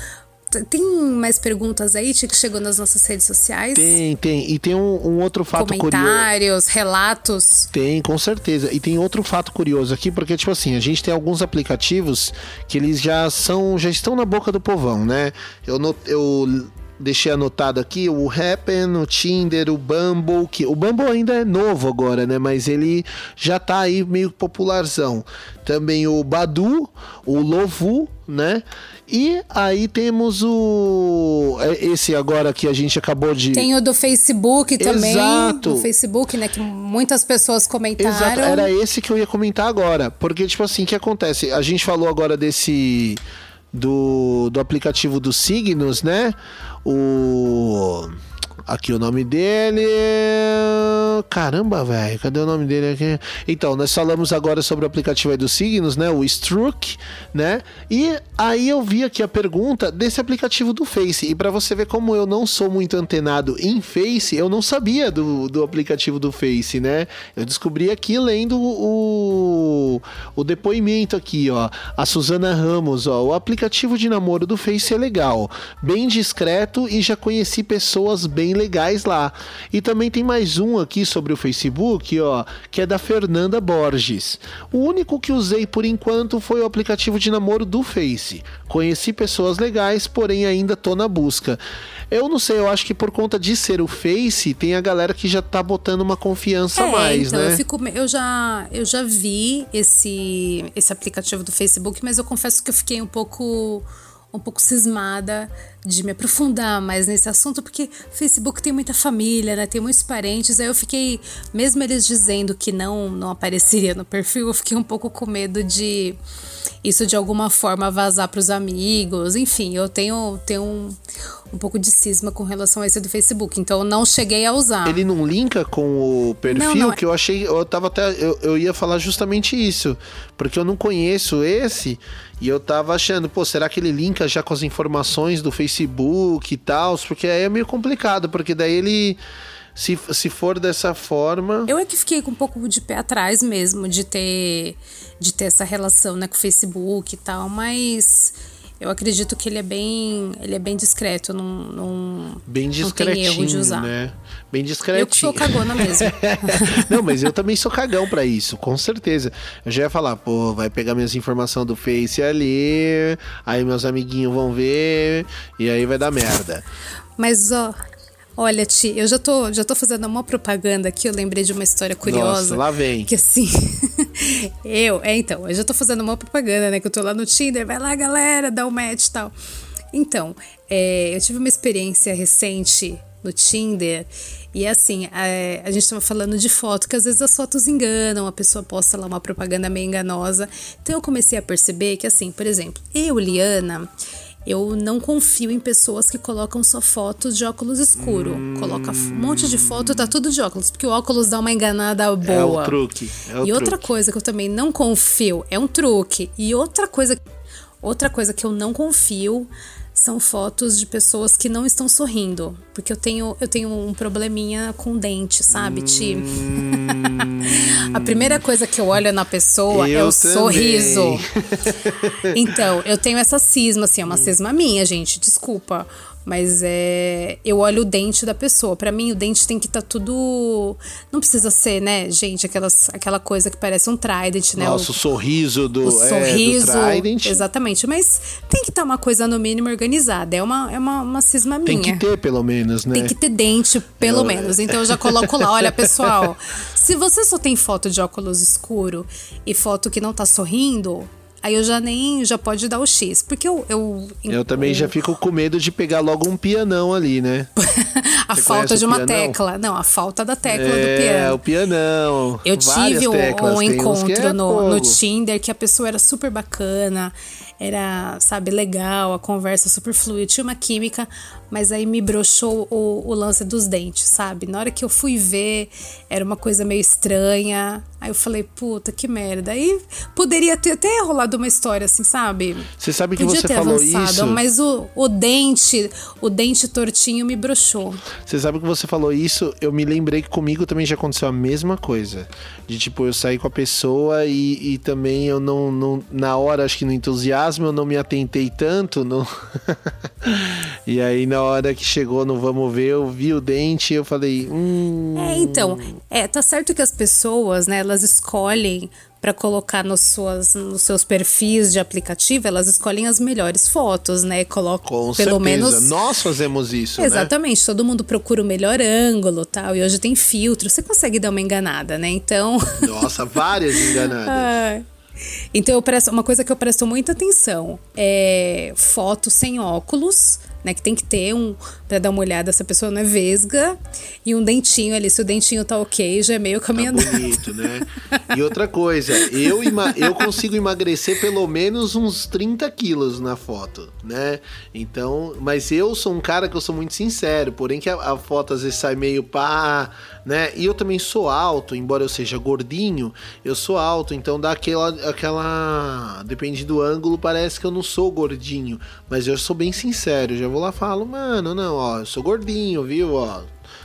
tem mais perguntas aí, que chegou nas nossas redes sociais? Tem, tem. E tem um, um outro fato curioso. Comentários, relatos. Tem, com certeza. E tem outro fato curioso aqui, porque, tipo assim, a gente tem alguns aplicativos que eles já são, já estão na boca do povão, né? Eu, not, eu deixei anotado aqui o Happen, o Tinder, o Bumble, que o Bumble ainda é novo agora, né? Mas ele já tá aí meio popularzão. Também o Badu, o Lovu, né? E aí temos o é esse agora que a gente acabou de Tem o do Facebook também. Exato. Do Facebook, né? Que muitas pessoas comentaram. Exato, era esse que eu ia comentar agora. Porque, tipo assim, o que acontece? A gente falou agora desse. Do, do aplicativo dos signos, né? O. Aqui o nome dele. Caramba, velho. Cadê o nome dele aqui? Então, nós falamos agora sobre o aplicativo aí dos signos, né? O Struck, né? E aí eu vi aqui a pergunta desse aplicativo do Face. E para você ver como eu não sou muito antenado em Face, eu não sabia do, do aplicativo do Face, né? Eu descobri aqui lendo o, o depoimento aqui, ó. A Suzana Ramos, ó. O aplicativo de namoro do Face é legal. Bem discreto e já conheci pessoas bem legais lá. E também tem mais um aqui sobre o Facebook, ó, que é da Fernanda Borges. O único que usei por enquanto foi o aplicativo de namoro do Face. Conheci pessoas legais, porém ainda tô na busca. Eu não sei, eu acho que por conta de ser o Face, tem a galera que já tá botando uma confiança a É, mais, então, né? eu, fico, eu, já, eu já vi esse, esse aplicativo do Facebook, mas eu confesso que eu fiquei um pouco um pouco cismada de me aprofundar mais nesse assunto, porque Facebook tem muita família, né? Tem muitos parentes. Aí eu fiquei, mesmo eles dizendo que não, não apareceria no perfil, eu fiquei um pouco com medo de isso de alguma forma vazar para os amigos. Enfim, eu tenho, tenho um, um pouco de cisma com relação a esse do Facebook. Então eu não cheguei a usar. Ele não linka com o perfil, Não, não, que eu achei. Eu tava até. Eu, eu ia falar justamente isso. Porque eu não conheço esse. E eu tava achando, pô, será que ele linka já com as informações do Facebook e tal? Porque aí é meio complicado, porque daí ele. Se, se for dessa forma. Eu é que fiquei com um pouco de pé atrás mesmo de ter de ter essa relação né, com o Facebook e tal, mas Eu acredito que ele é bem, ele é bem discreto, não, não, Bem não tem discretinho, erro de usar. né? Bem discretinho. Eu que sou cagona mesmo. Não, mas eu também sou cagão pra isso, com certeza. Eu já ia falar, pô, vai pegar minhas informações do Face ali, aí meus amiguinhos vão ver, e aí vai dar merda. Mas ó, olha, Ti, eu já tô, já tô fazendo uma propaganda aqui, eu lembrei de uma história curiosa. Nossa, lá vem. Que assim, eu, é então, eu já tô fazendo uma propaganda, né? Que eu tô lá no Tinder, vai lá, galera, dá um match e tal. Então, é, eu tive uma experiência recente no Tinder e assim, é, a gente tava falando de foto, que às vezes as fotos enganam, a pessoa posta lá uma propaganda meio enganosa. Então eu comecei a perceber que assim, por exemplo, eu, Liana, eu não confio em pessoas que colocam só fotos de óculos escuro. Coloca um monte de foto, tá tudo de óculos, porque o óculos dá uma enganada boa. É o truque. É o e outra truque. coisa que eu também não confio é um truque. E outra coisa, outra coisa que eu não confio são fotos de pessoas que não estão sorrindo, porque eu tenho eu tenho um probleminha com dente, sabe, Ti? A primeira coisa que eu olho na pessoa é Eu o também. sorriso. Então, eu tenho essa cisma, assim, é uma cisma minha, gente, desculpa. Mas é. Eu olho o dente da pessoa. Pra mim, o dente tem que estar tudo. Não precisa ser, né, gente, aquelas, aquela coisa que parece um trident, né? Nossa, o, sorriso do, o é, sorriso. do Trident. Exatamente. Mas tem que estar uma coisa, no mínimo, organizada. É uma, é uma, uma cisma Tem minha. que ter, pelo menos, né? Tem que ter dente, pelo Eu- menos. Então eu já coloco lá, olha, pessoal, se você só tem foto de óculos escuro e foto que não tá sorrindo, aí eu já nem já pode dar o X. Porque eu. Eu, Eu também já fico com medo de pegar logo um pianão ali, né? A Você falta de uma pianão? tecla. Não, a falta da tecla do é, piano. o pianão. Eu tive um, teclas, um que encontro é no, no. Tinder que a pessoa era super bacana, era, sabe, legal, a conversa super fluida, tinha uma química, mas aí me broxou o, o lance dos dentes, sabe? Na hora que eu fui ver, era uma coisa meio estranha. Aí eu falei, puta, que merda. Aí poderia ter até rolado uma história assim, sabe? Você sabe que Podia você ter falou avançado, isso? mas o, o dente, o dente tortinho me broxou. Você sabe que você falou isso, eu me lembrei que comigo também já aconteceu a mesma coisa. De tipo, eu saí com a pessoa e, e também eu não, não. Na hora, acho que no entusiasmo, eu não me atentei tanto. Não... e aí, na hora que chegou no vamos ver, eu vi o dente e eu falei. Hum. É, então, é, tá certo que as pessoas, né, elas escolhem para colocar nos, suas, nos seus perfis de aplicativo, elas escolhem as melhores fotos, né? Colocam Com pelo certeza. menos Nós fazemos isso, né? Exatamente, todo mundo procura o melhor ângulo, tal, e hoje tem filtro, você consegue dar uma enganada, né? Então, Nossa, várias enganadas. Então presto, uma coisa que eu presto muita atenção é foto sem óculos, né? Que tem que ter um para dar uma olhada se a pessoa não é vesga e um dentinho ali, se o dentinho tá ok, já é meio caminho Tá bonito, né? E outra coisa, eu, eu consigo emagrecer pelo menos uns 30 quilos na foto, né? Então, mas eu sou um cara que eu sou muito sincero, porém que a, a foto às vezes sai meio pá, né? E eu também sou alto, embora eu seja gordinho, eu sou alto, então dá aquela, aquela... Depende do ângulo, parece que eu não sou gordinho, mas eu sou bem sincero, já vou lá e falo, mano, não, ó, eu sou gordinho, viu, ó...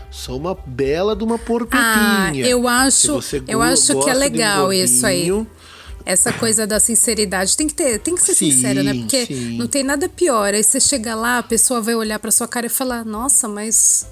Sou uma bela de uma porpetinha. Ah, eu acho, eu acho que é de um legal isso aí. Essa coisa da sinceridade tem que ter, tem que ser Sim, sincera, né? Porque sim. não tem nada pior. Aí você chega lá, a pessoa vai olhar pra sua cara e falar: "Nossa, mas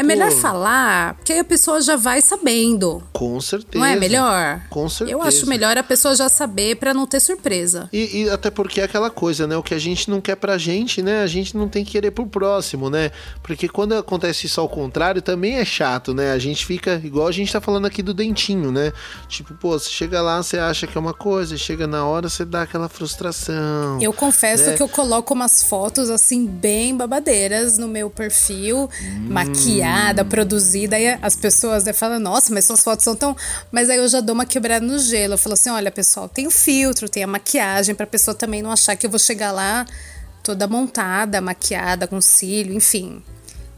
é melhor falar, porque aí a pessoa já vai sabendo. Com certeza. Não é melhor? Com certeza. Eu acho melhor a pessoa já saber pra não ter surpresa. E, e até porque é aquela coisa, né? O que a gente não quer pra gente, né? A gente não tem que querer pro próximo, né? Porque quando acontece isso ao contrário, também é chato, né? A gente fica, igual a gente tá falando aqui do dentinho, né? Tipo, pô, você chega lá, você acha que é uma coisa, chega na hora, você dá aquela frustração. Eu confesso né? que eu coloco umas fotos assim bem babadeiras no meu perfil, produzida, aí as pessoas né, falam, nossa, mas suas fotos são tão. Mas aí eu já dou uma quebrada no gelo. Eu falo assim: olha, pessoal, tem o filtro, tem a maquiagem, pra pessoa também não achar que eu vou chegar lá toda montada, maquiada, com cílio, enfim.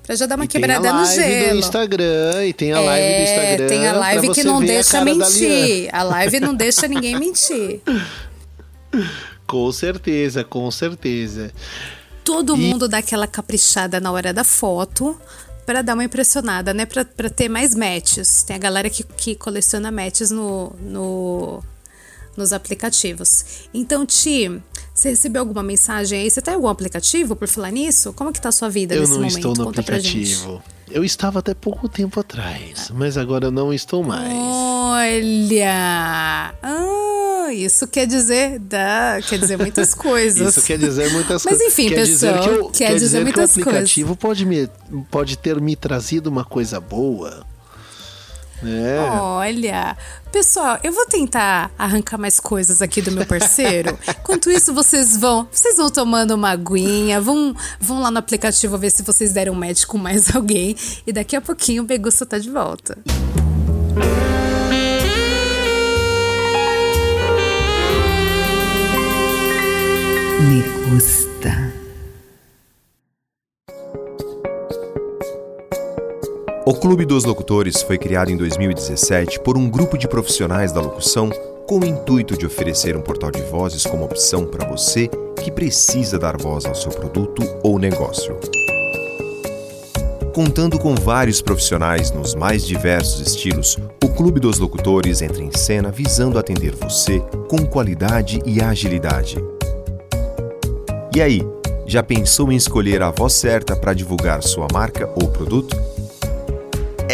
Pra já dar uma E tem a quebrada no live do gelo. Instagram, e tem a live do É, Instagram. tem a live que não a deixa Liana. mentir. A live não deixa ninguém mentir. Com certeza, com certeza. Todo mundo dá aquela caprichada na hora da foto pra dar uma impressionada, né? Pra ter mais matches. Tem a galera que, que coleciona matches no, no, nos aplicativos. Então, Ti, Você recebeu alguma mensagem aí? Você tem algum aplicativo por falar nisso? Como que tá a sua vida Eu nesse não momento? estou no Conta aplicativo. Eu estava até pouco tempo atrás, mas agora eu não estou mais. Olha! Ah, isso quer dizer dá, quer dizer muitas coisas. Isso quer dizer muitas Mas coisas. enfim, quer pessoal, dizer que, eu, quer dizer que o aplicativo pode, me, pode ter me trazido uma coisa boa. É. Olha, pessoal, eu vou tentar arrancar mais coisas aqui do meu parceiro. Enquanto isso, vocês vão, vocês vão tomando uma aguinha, vão, vão lá no aplicativo ver se vocês deram match com mais alguém. E daqui a pouquinho o Begusta tá de volta. Me O Clube dos Locutores foi criado em 2017 por um grupo de profissionais da locução com o intuito de oferecer um portal de vozes como opção para você que precisa dar voz ao seu produto ou negócio. Contando com vários profissionais nos mais diversos estilos, o Clube dos Locutores entra em cena visando atender você com qualidade e agilidade. E aí, já pensou em escolher a voz certa para divulgar sua marca ou produto?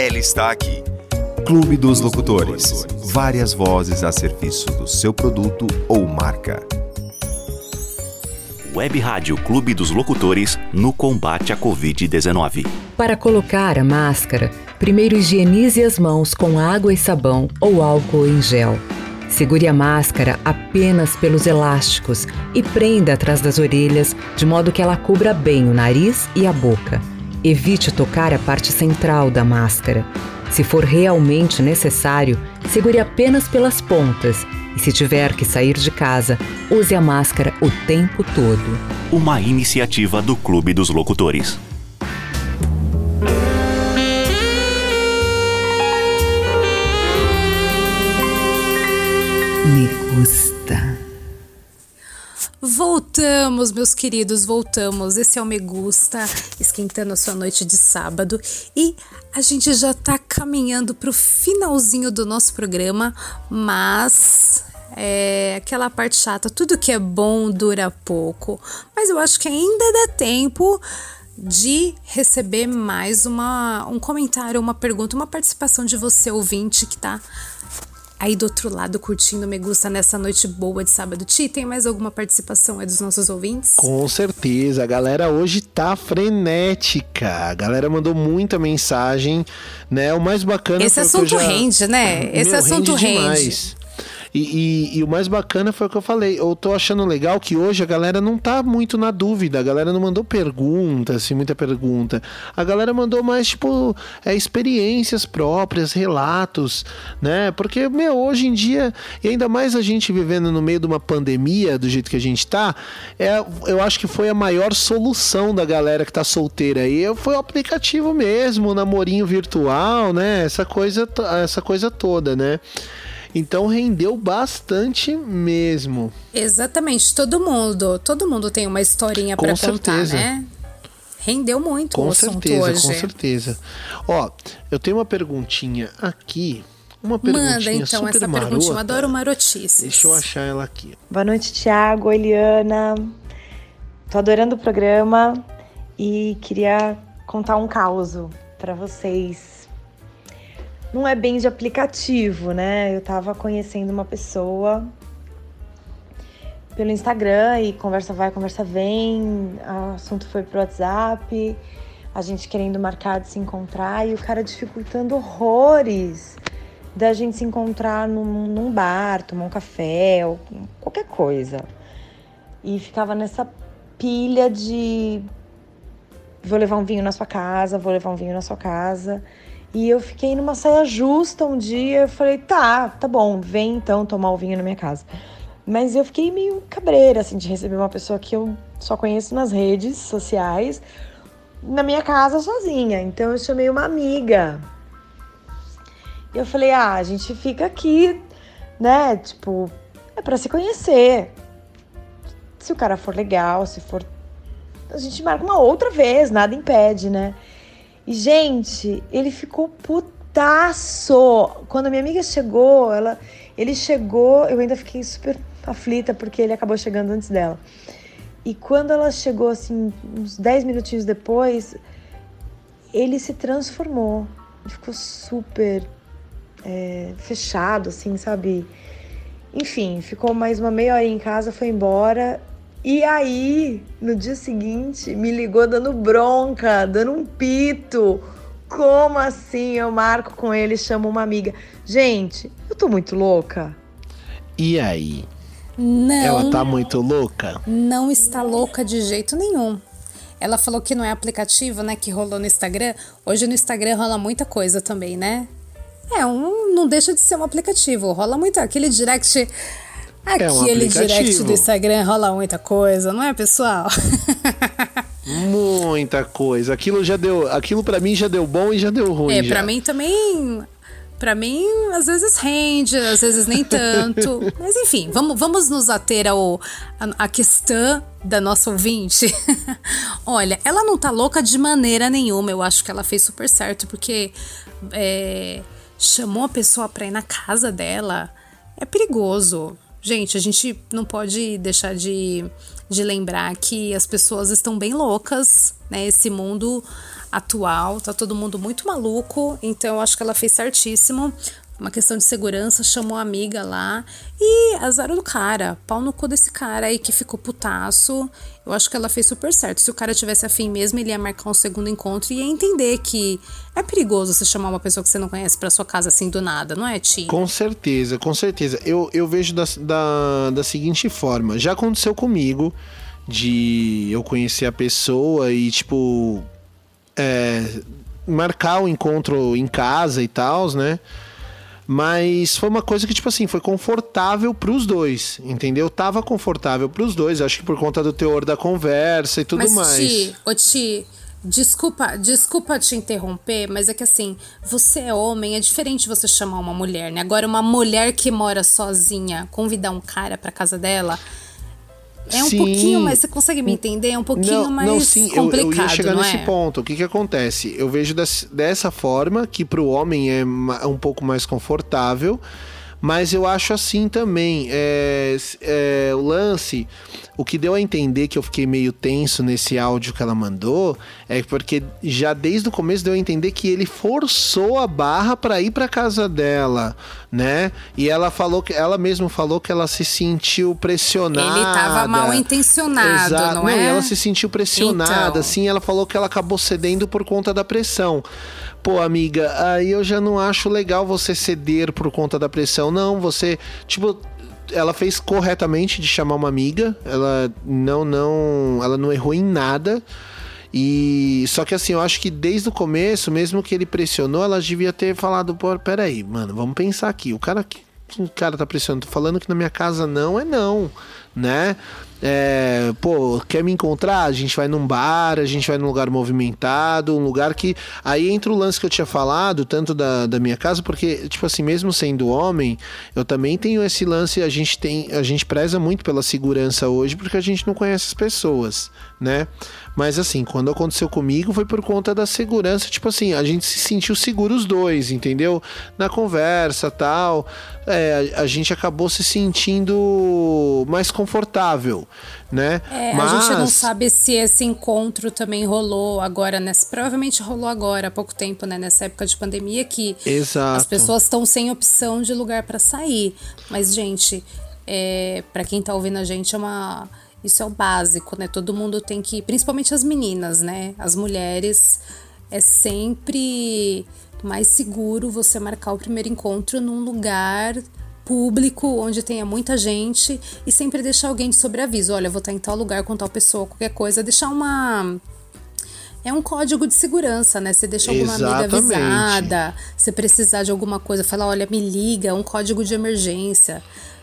Ela está aqui. Clube dos Locutores. Várias vozes a serviço do seu produto ou marca. Web Rádio Clube dos Locutores no combate à Covid-19. Para colocar a máscara, primeiro higienize as mãos com água e sabão ou álcool em gel. Segure a máscara apenas pelos elásticos e prenda atrás das orelhas de modo que ela cubra bem o nariz e a boca. Evite tocar a parte central da máscara. Se for realmente necessário, segure apenas pelas pontas e, se tiver que sair de casa, use a máscara o tempo todo. Uma iniciativa do Clube dos Locutores. Voltamos, meus queridos, voltamos. Esse é o Me Gusta, esquentando a sua noite de sábado. E a gente já tá caminhando pro finalzinho do nosso programa, mas é aquela parte chata, tudo que é bom dura pouco. Mas eu acho que ainda dá tempo de receber mais uma, um comentário, uma pergunta, uma participação de você, ouvinte, que tá aí do outro lado curtindo Me Gusta nessa noite boa de sábado. Ti, tem mais alguma participação aí dos nossos ouvintes? Com certeza, a galera hoje tá frenética. A galera mandou muita mensagem, né? O mais bacana Esse assunto já... rende, né? Esse Meu, assunto rende. demais. E, e- e o mais bacana foi o que eu falei. Eu tô achando legal que hoje a galera não tá muito na dúvida. A galera não mandou pergunta, assim, muita pergunta. A galera mandou mais, tipo, é, experiências próprias, relatos, né? Porque, meu, hoje em dia, e ainda mais a gente vivendo no meio de uma pandemia, do jeito que a gente tá, é, eu acho que foi a maior solução da galera que tá solteira aí. Foi o aplicativo mesmo, o namorinho virtual, né? Essa coisa, essa coisa toda, né? Então rendeu bastante mesmo. Exatamente, todo mundo, todo mundo tem uma historinha pra contar, certeza. né? Rendeu muito o Com assunto certeza, hoje. com certeza. Ó, eu tenho uma perguntinha aqui. Uma perguntinha Manda então super essa marota. perguntinha, eu adoro marotices. Deixa eu achar ela aqui. Boa noite, Thiago, Eliana. Tô adorando o programa e queria contar um caso pra vocês. Não é bem de aplicativo, né? Eu tava conhecendo uma pessoa pelo Instagram e conversa vai, conversa vem. O assunto foi pro WhatsApp, a gente querendo marcar de se encontrar e o cara dificultando horrores da gente se encontrar num, num bar, tomar um café ou qualquer coisa. E ficava nessa pilha de vou levar um vinho na sua casa, vou levar um vinho na sua casa. E eu fiquei numa saia justa um dia, eu falei, tá, tá bom, vem então tomar o vinho na minha casa. Mas eu fiquei meio cabreira, assim, de receber uma pessoa que eu só conheço nas redes sociais, na minha casa sozinha. Então eu chamei uma amiga. E eu falei, ah, a gente fica aqui, né? Tipo, é pra se conhecer. Se o cara for legal, se for. A gente marca uma outra vez, nada impede, né? E, gente, ele ficou putaço. Quando a minha amiga chegou, ela, ele chegou, eu ainda fiquei super aflita porque ele acabou chegando antes dela. E quando ela chegou, assim, uns 10 minutinhos depois, ele se transformou. Ele ficou super é, fechado, assim, sabe? Enfim, ficou mais uma meia hora em casa, foi embora. E aí, no dia seguinte, me ligou dando bronca, dando um pito. Como assim? Eu marco com ele, chamo uma amiga. Gente, eu tô muito louca. E aí? Não. Ela tá muito louca? Não está louca de jeito nenhum. Ela falou que não é aplicativo, né? Que rolou no Instagram. Hoje no Instagram rola muita coisa também, né? É, um, não deixa de ser um aplicativo. Rola muito. Aquele direct. Aquele É um direct do Instagram rola muita coisa, não é, pessoal? Muita coisa. Aquilo já deu. Aquilo para mim já deu bom e já deu ruim. É, pra mim também. Pra mim, às vezes rende, às vezes nem tanto. Mas enfim, vamos, vamos nos ater ao, a, a questão da nossa ouvinte. Olha, ela não tá louca de maneira nenhuma. Eu acho que ela fez super certo, porque é, chamou a pessoa pra ir na casa dela. É perigoso. Gente, a gente não pode deixar de, de lembrar que as pessoas estão bem loucas, né? Esse mundo atual, tá todo mundo muito maluco, então eu acho que ela fez certíssimo. Uma questão de segurança, chamou a amiga lá e azar do cara, pau no cu desse cara aí que ficou putaço. Eu acho que ela fez super certo. Se o cara tivesse afim mesmo, ele ia marcar um segundo encontro e ia entender que é perigoso você chamar uma pessoa que você não conhece pra sua casa assim do nada, não é, Ti? Com certeza, com certeza. Eu, eu vejo da, da, da seguinte forma: já aconteceu comigo de eu conhecer a pessoa e, tipo, é, marcar o encontro em casa e tal, né? Mas foi uma coisa que, tipo assim, foi confortável pros dois, entendeu? Tava confortável pros dois, acho que por conta do teor da conversa e tudo mas, mais. Ti, ô Ti, desculpa, desculpa te interromper, mas é que assim, você é homem, é diferente você chamar uma mulher, né? Agora, uma mulher que mora sozinha, convidar um cara pra casa dela. É um Sim. pouquinho mais. Você consegue me entender? É um pouquinho não, mais não, sim, eu, complicado, eu ia chegar nesse é? ponto. O que que acontece? Eu vejo des- dessa forma que pro homem é ma- um pouco mais confortável, mas eu acho assim também. é, é, o lance, o que deu a entender que eu fiquei meio tenso nesse áudio que ela mandou é porque já desde o começo deu a entender que ele forçou a barra para ir para casa dela, né? E ela falou que ela mesma falou que ela se sentiu pressionada. Ele tava mal intencionado, Exato. não é? e ela se sentiu pressionada, Então. assim, ela falou que ela acabou cedendo por conta da pressão. Pô, amiga, aí eu já não acho legal você ceder por conta da pressão. Não, você, tipo, ela fez corretamente de chamar uma amiga. Ela não, não, ela não errou em nada. E só que assim, eu acho que desde o começo, mesmo que ele pressionou, ela devia ter falado, pô, peraí, mano, vamos pensar aqui. O cara que o cara tá pressionando, tô falando que na minha casa não é não, né? É, pô, quer me encontrar? A gente vai num bar, a gente vai num lugar movimentado, um lugar que. Aí entra o lance que eu tinha falado, tanto da, da minha casa, porque, tipo assim, mesmo sendo homem, eu também tenho esse lance, a gente tem. A gente preza muito pela segurança hoje, porque a gente não conhece as pessoas, né? Mas assim, quando aconteceu comigo foi por conta da segurança, tipo assim, a gente se sentiu seguro os dois, entendeu? Na conversa tal. É, a, gente acabou se sentindo mais confortável, né? É, Mas, a gente não sabe se esse encontro também rolou agora, nessa, provavelmente rolou agora há pouco tempo, né? Nessa época de pandemia que Exato. as pessoas estão sem opção de lugar para sair. Mas, gente, é, para quem tá ouvindo a gente, é uma. Isso é o básico, né? Todo mundo tem que. Principalmente as meninas, né? As mulheres. É sempre mais seguro você marcar o primeiro encontro num lugar público, onde tenha muita gente, e sempre deixar alguém de sobreaviso. Olha, eu vou estar em tal lugar com tal pessoa, qualquer coisa. Deixar uma. É um código de segurança, né? Você deixa alguma amiga Exatamente. avisada, se precisar de alguma coisa, fala, olha, me liga, um código de emergência.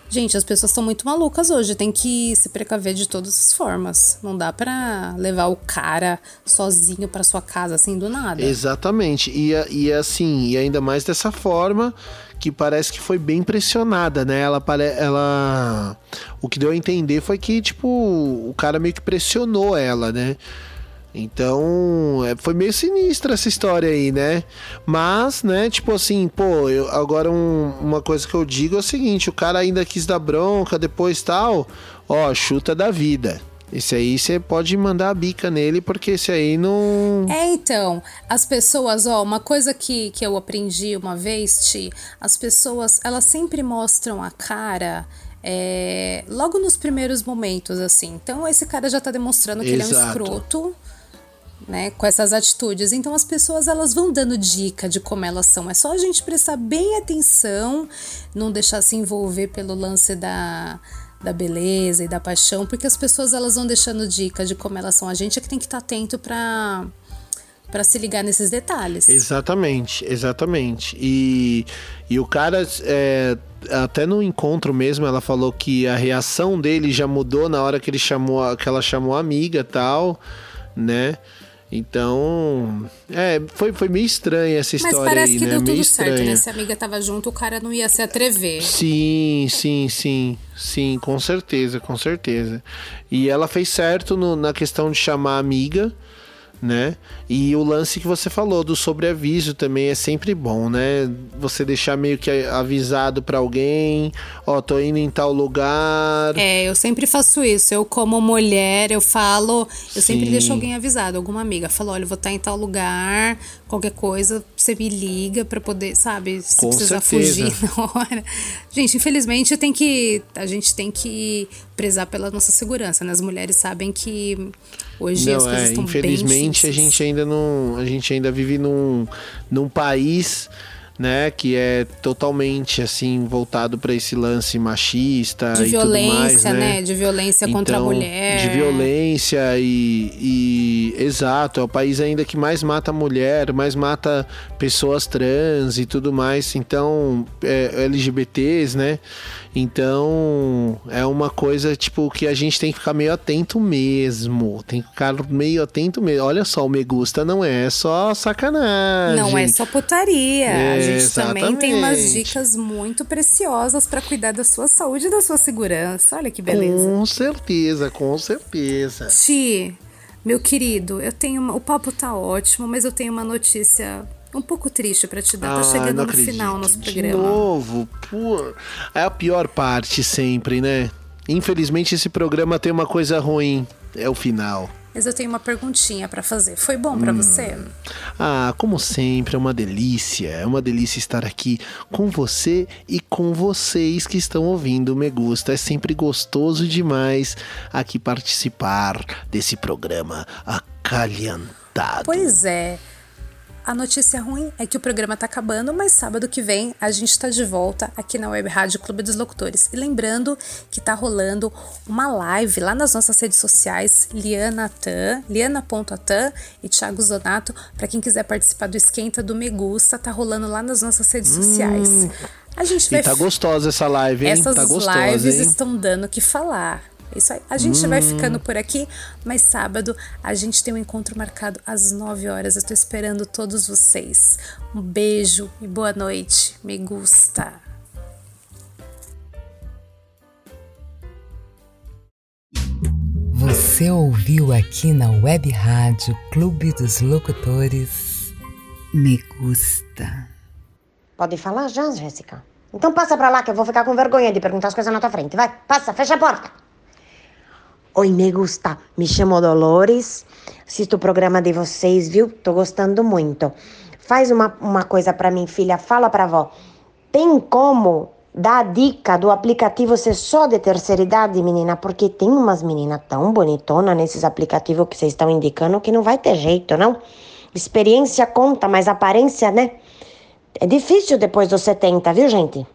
Gente, as pessoas estão muito malucas hoje, tem que se precaver de todas as formas. Não dá pra levar o cara sozinho pra sua casa assim do nada. Exatamente. E, e assim, e ainda mais dessa forma que parece que foi bem pressionada, né? Ela, ela. O que deu a entender foi que, tipo, o cara meio que pressionou ela, né? Então, é, foi meio sinistra essa história aí, né? Mas, né, tipo assim, pô, eu, agora um- uma coisa que eu digo é o seguinte: o cara ainda quis dar bronca, depois tal, ó, chuta da vida. Esse aí você pode mandar a bica nele, porque esse aí não. É, então, as pessoas, ó, uma coisa que, que eu aprendi uma vez, Ti, as pessoas, elas sempre mostram a cara é, logo nos primeiros momentos, assim. Então, esse cara já tá demonstrando que ele é um Exato. escroto, né, com essas atitudes. Então, as pessoas, elas vão dando dica de como elas são. É só a gente prestar bem atenção, não deixar se envolver pelo lance da da beleza e da paixão, porque as pessoas elas vão deixando dica de como elas são. A gente é que tem que estar atento pra para se ligar nesses detalhes. Exatamente, exatamente. E, e o cara, é, até no encontro mesmo, ela falou que a reação dele já mudou na hora que ele chamou, que ela chamou a amiga tal, né? Então, é, foi, foi meio estranha essa Mas história parece aí, que né? deu meio tudo estranha. certo, né? Se a amiga tava junto, o cara não ia se atrever. Sim, sim, sim, sim, com certeza, com certeza. E ela fez certo no- na questão de chamar a amiga, né? E o lance que você falou do sobreaviso também é sempre bom, né? Você deixar meio que avisado pra alguém, ó, tô indo em tal lugar. É, eu sempre faço isso. Eu, como mulher, eu falo. Eu sempre Sim. deixo alguém avisado, alguma amiga. Falo, olha, eu vou estar em tal lugar, qualquer coisa, você me liga pra poder, sabe? Se Com precisar certeza. fugir na hora. Gente, infelizmente tem que. A gente tem que prezar pela nossa segurança, né? As mulheres sabem que hoje as Não, coisas é, estão bem infelizmente a difíceis. gente ainda não, a gente ainda vive num, num país, né, que é totalmente assim voltado para esse lance machista De e tudo mais, violência, né? né? De violência contra a Então, mulher. De violência e, e exato, é o país ainda que mais mata mulher, mais mata pessoas trans e tudo mais. Então, é, LGBTs, né? Então, é uma coisa tipo que a gente tem que ficar meio atento mesmo. Tem que ficar meio atento mesmo. Olha só, o me gusta não é só sacanagem. Não é só putaria. a É, gente também tem umas exatamente. dicas muito preciosas pra cuidar da sua saúde e da sua segurança. Olha que beleza. Com certeza, com certeza. Ti, meu querido, eu tenho uma- o papo tá ótimo, mas eu tenho uma notícia um pouco triste pra te dar. tá Ah, chegando não no acredito. final nosso De programa. novo, pô. É a pior parte sempre, né? Infelizmente esse programa tem uma coisa ruim. É o final. Mas eu tenho uma perguntinha pra fazer. Foi bom pra Hum. você? Ah, como sempre, é uma delícia. É uma delícia estar aqui com você e com vocês que estão ouvindo o Me Gusta. É sempre gostoso demais aqui participar desse programa acalhantado. Pois é. A notícia ruim é que o programa tá acabando, mas sábado que vem a gente tá de volta aqui na Web Rádio Clube dos Locutores. E lembrando que tá rolando uma live lá nas nossas redes sociais, Liana Tan, Liana.atan e Thiago Zonato, para quem quiser participar do Esquenta do Megusta, tá rolando lá nas nossas redes sociais. A gente vai Hum. E tá gostosa essa live, hein? essas tá gostosa, lives hein? estão dando o que falar. Isso aí. A gente vai Hum. ficando por aqui, mas sábado a gente tem um encontro marcado às 9 horas. Eu tô esperando todos vocês. Um beijo e boa noite. Me gusta. Você ouviu aqui na Web Rádio Clube dos Locutores Me Gusta. Pode falar já, Jéssica? Então passa pra lá que eu vou ficar com vergonha de perguntar as coisas na tua frente. Vai, passa, fecha a porta. Oi, me gusta. Me chamo Dolores. Assisto o programa de vocês, viu? Tô gostando muito. Faz uma, uma coisa pra mim, filha. Fala pra avó. Tem como dar a dica do aplicativo ser só de terceira idade, menina? Porque tem umas meninas tão bonitonas nesses aplicativos que vocês estão indicando que não vai ter jeito, não? Experiência conta, mas aparência, né? É difícil depois dos 70, viu, gente?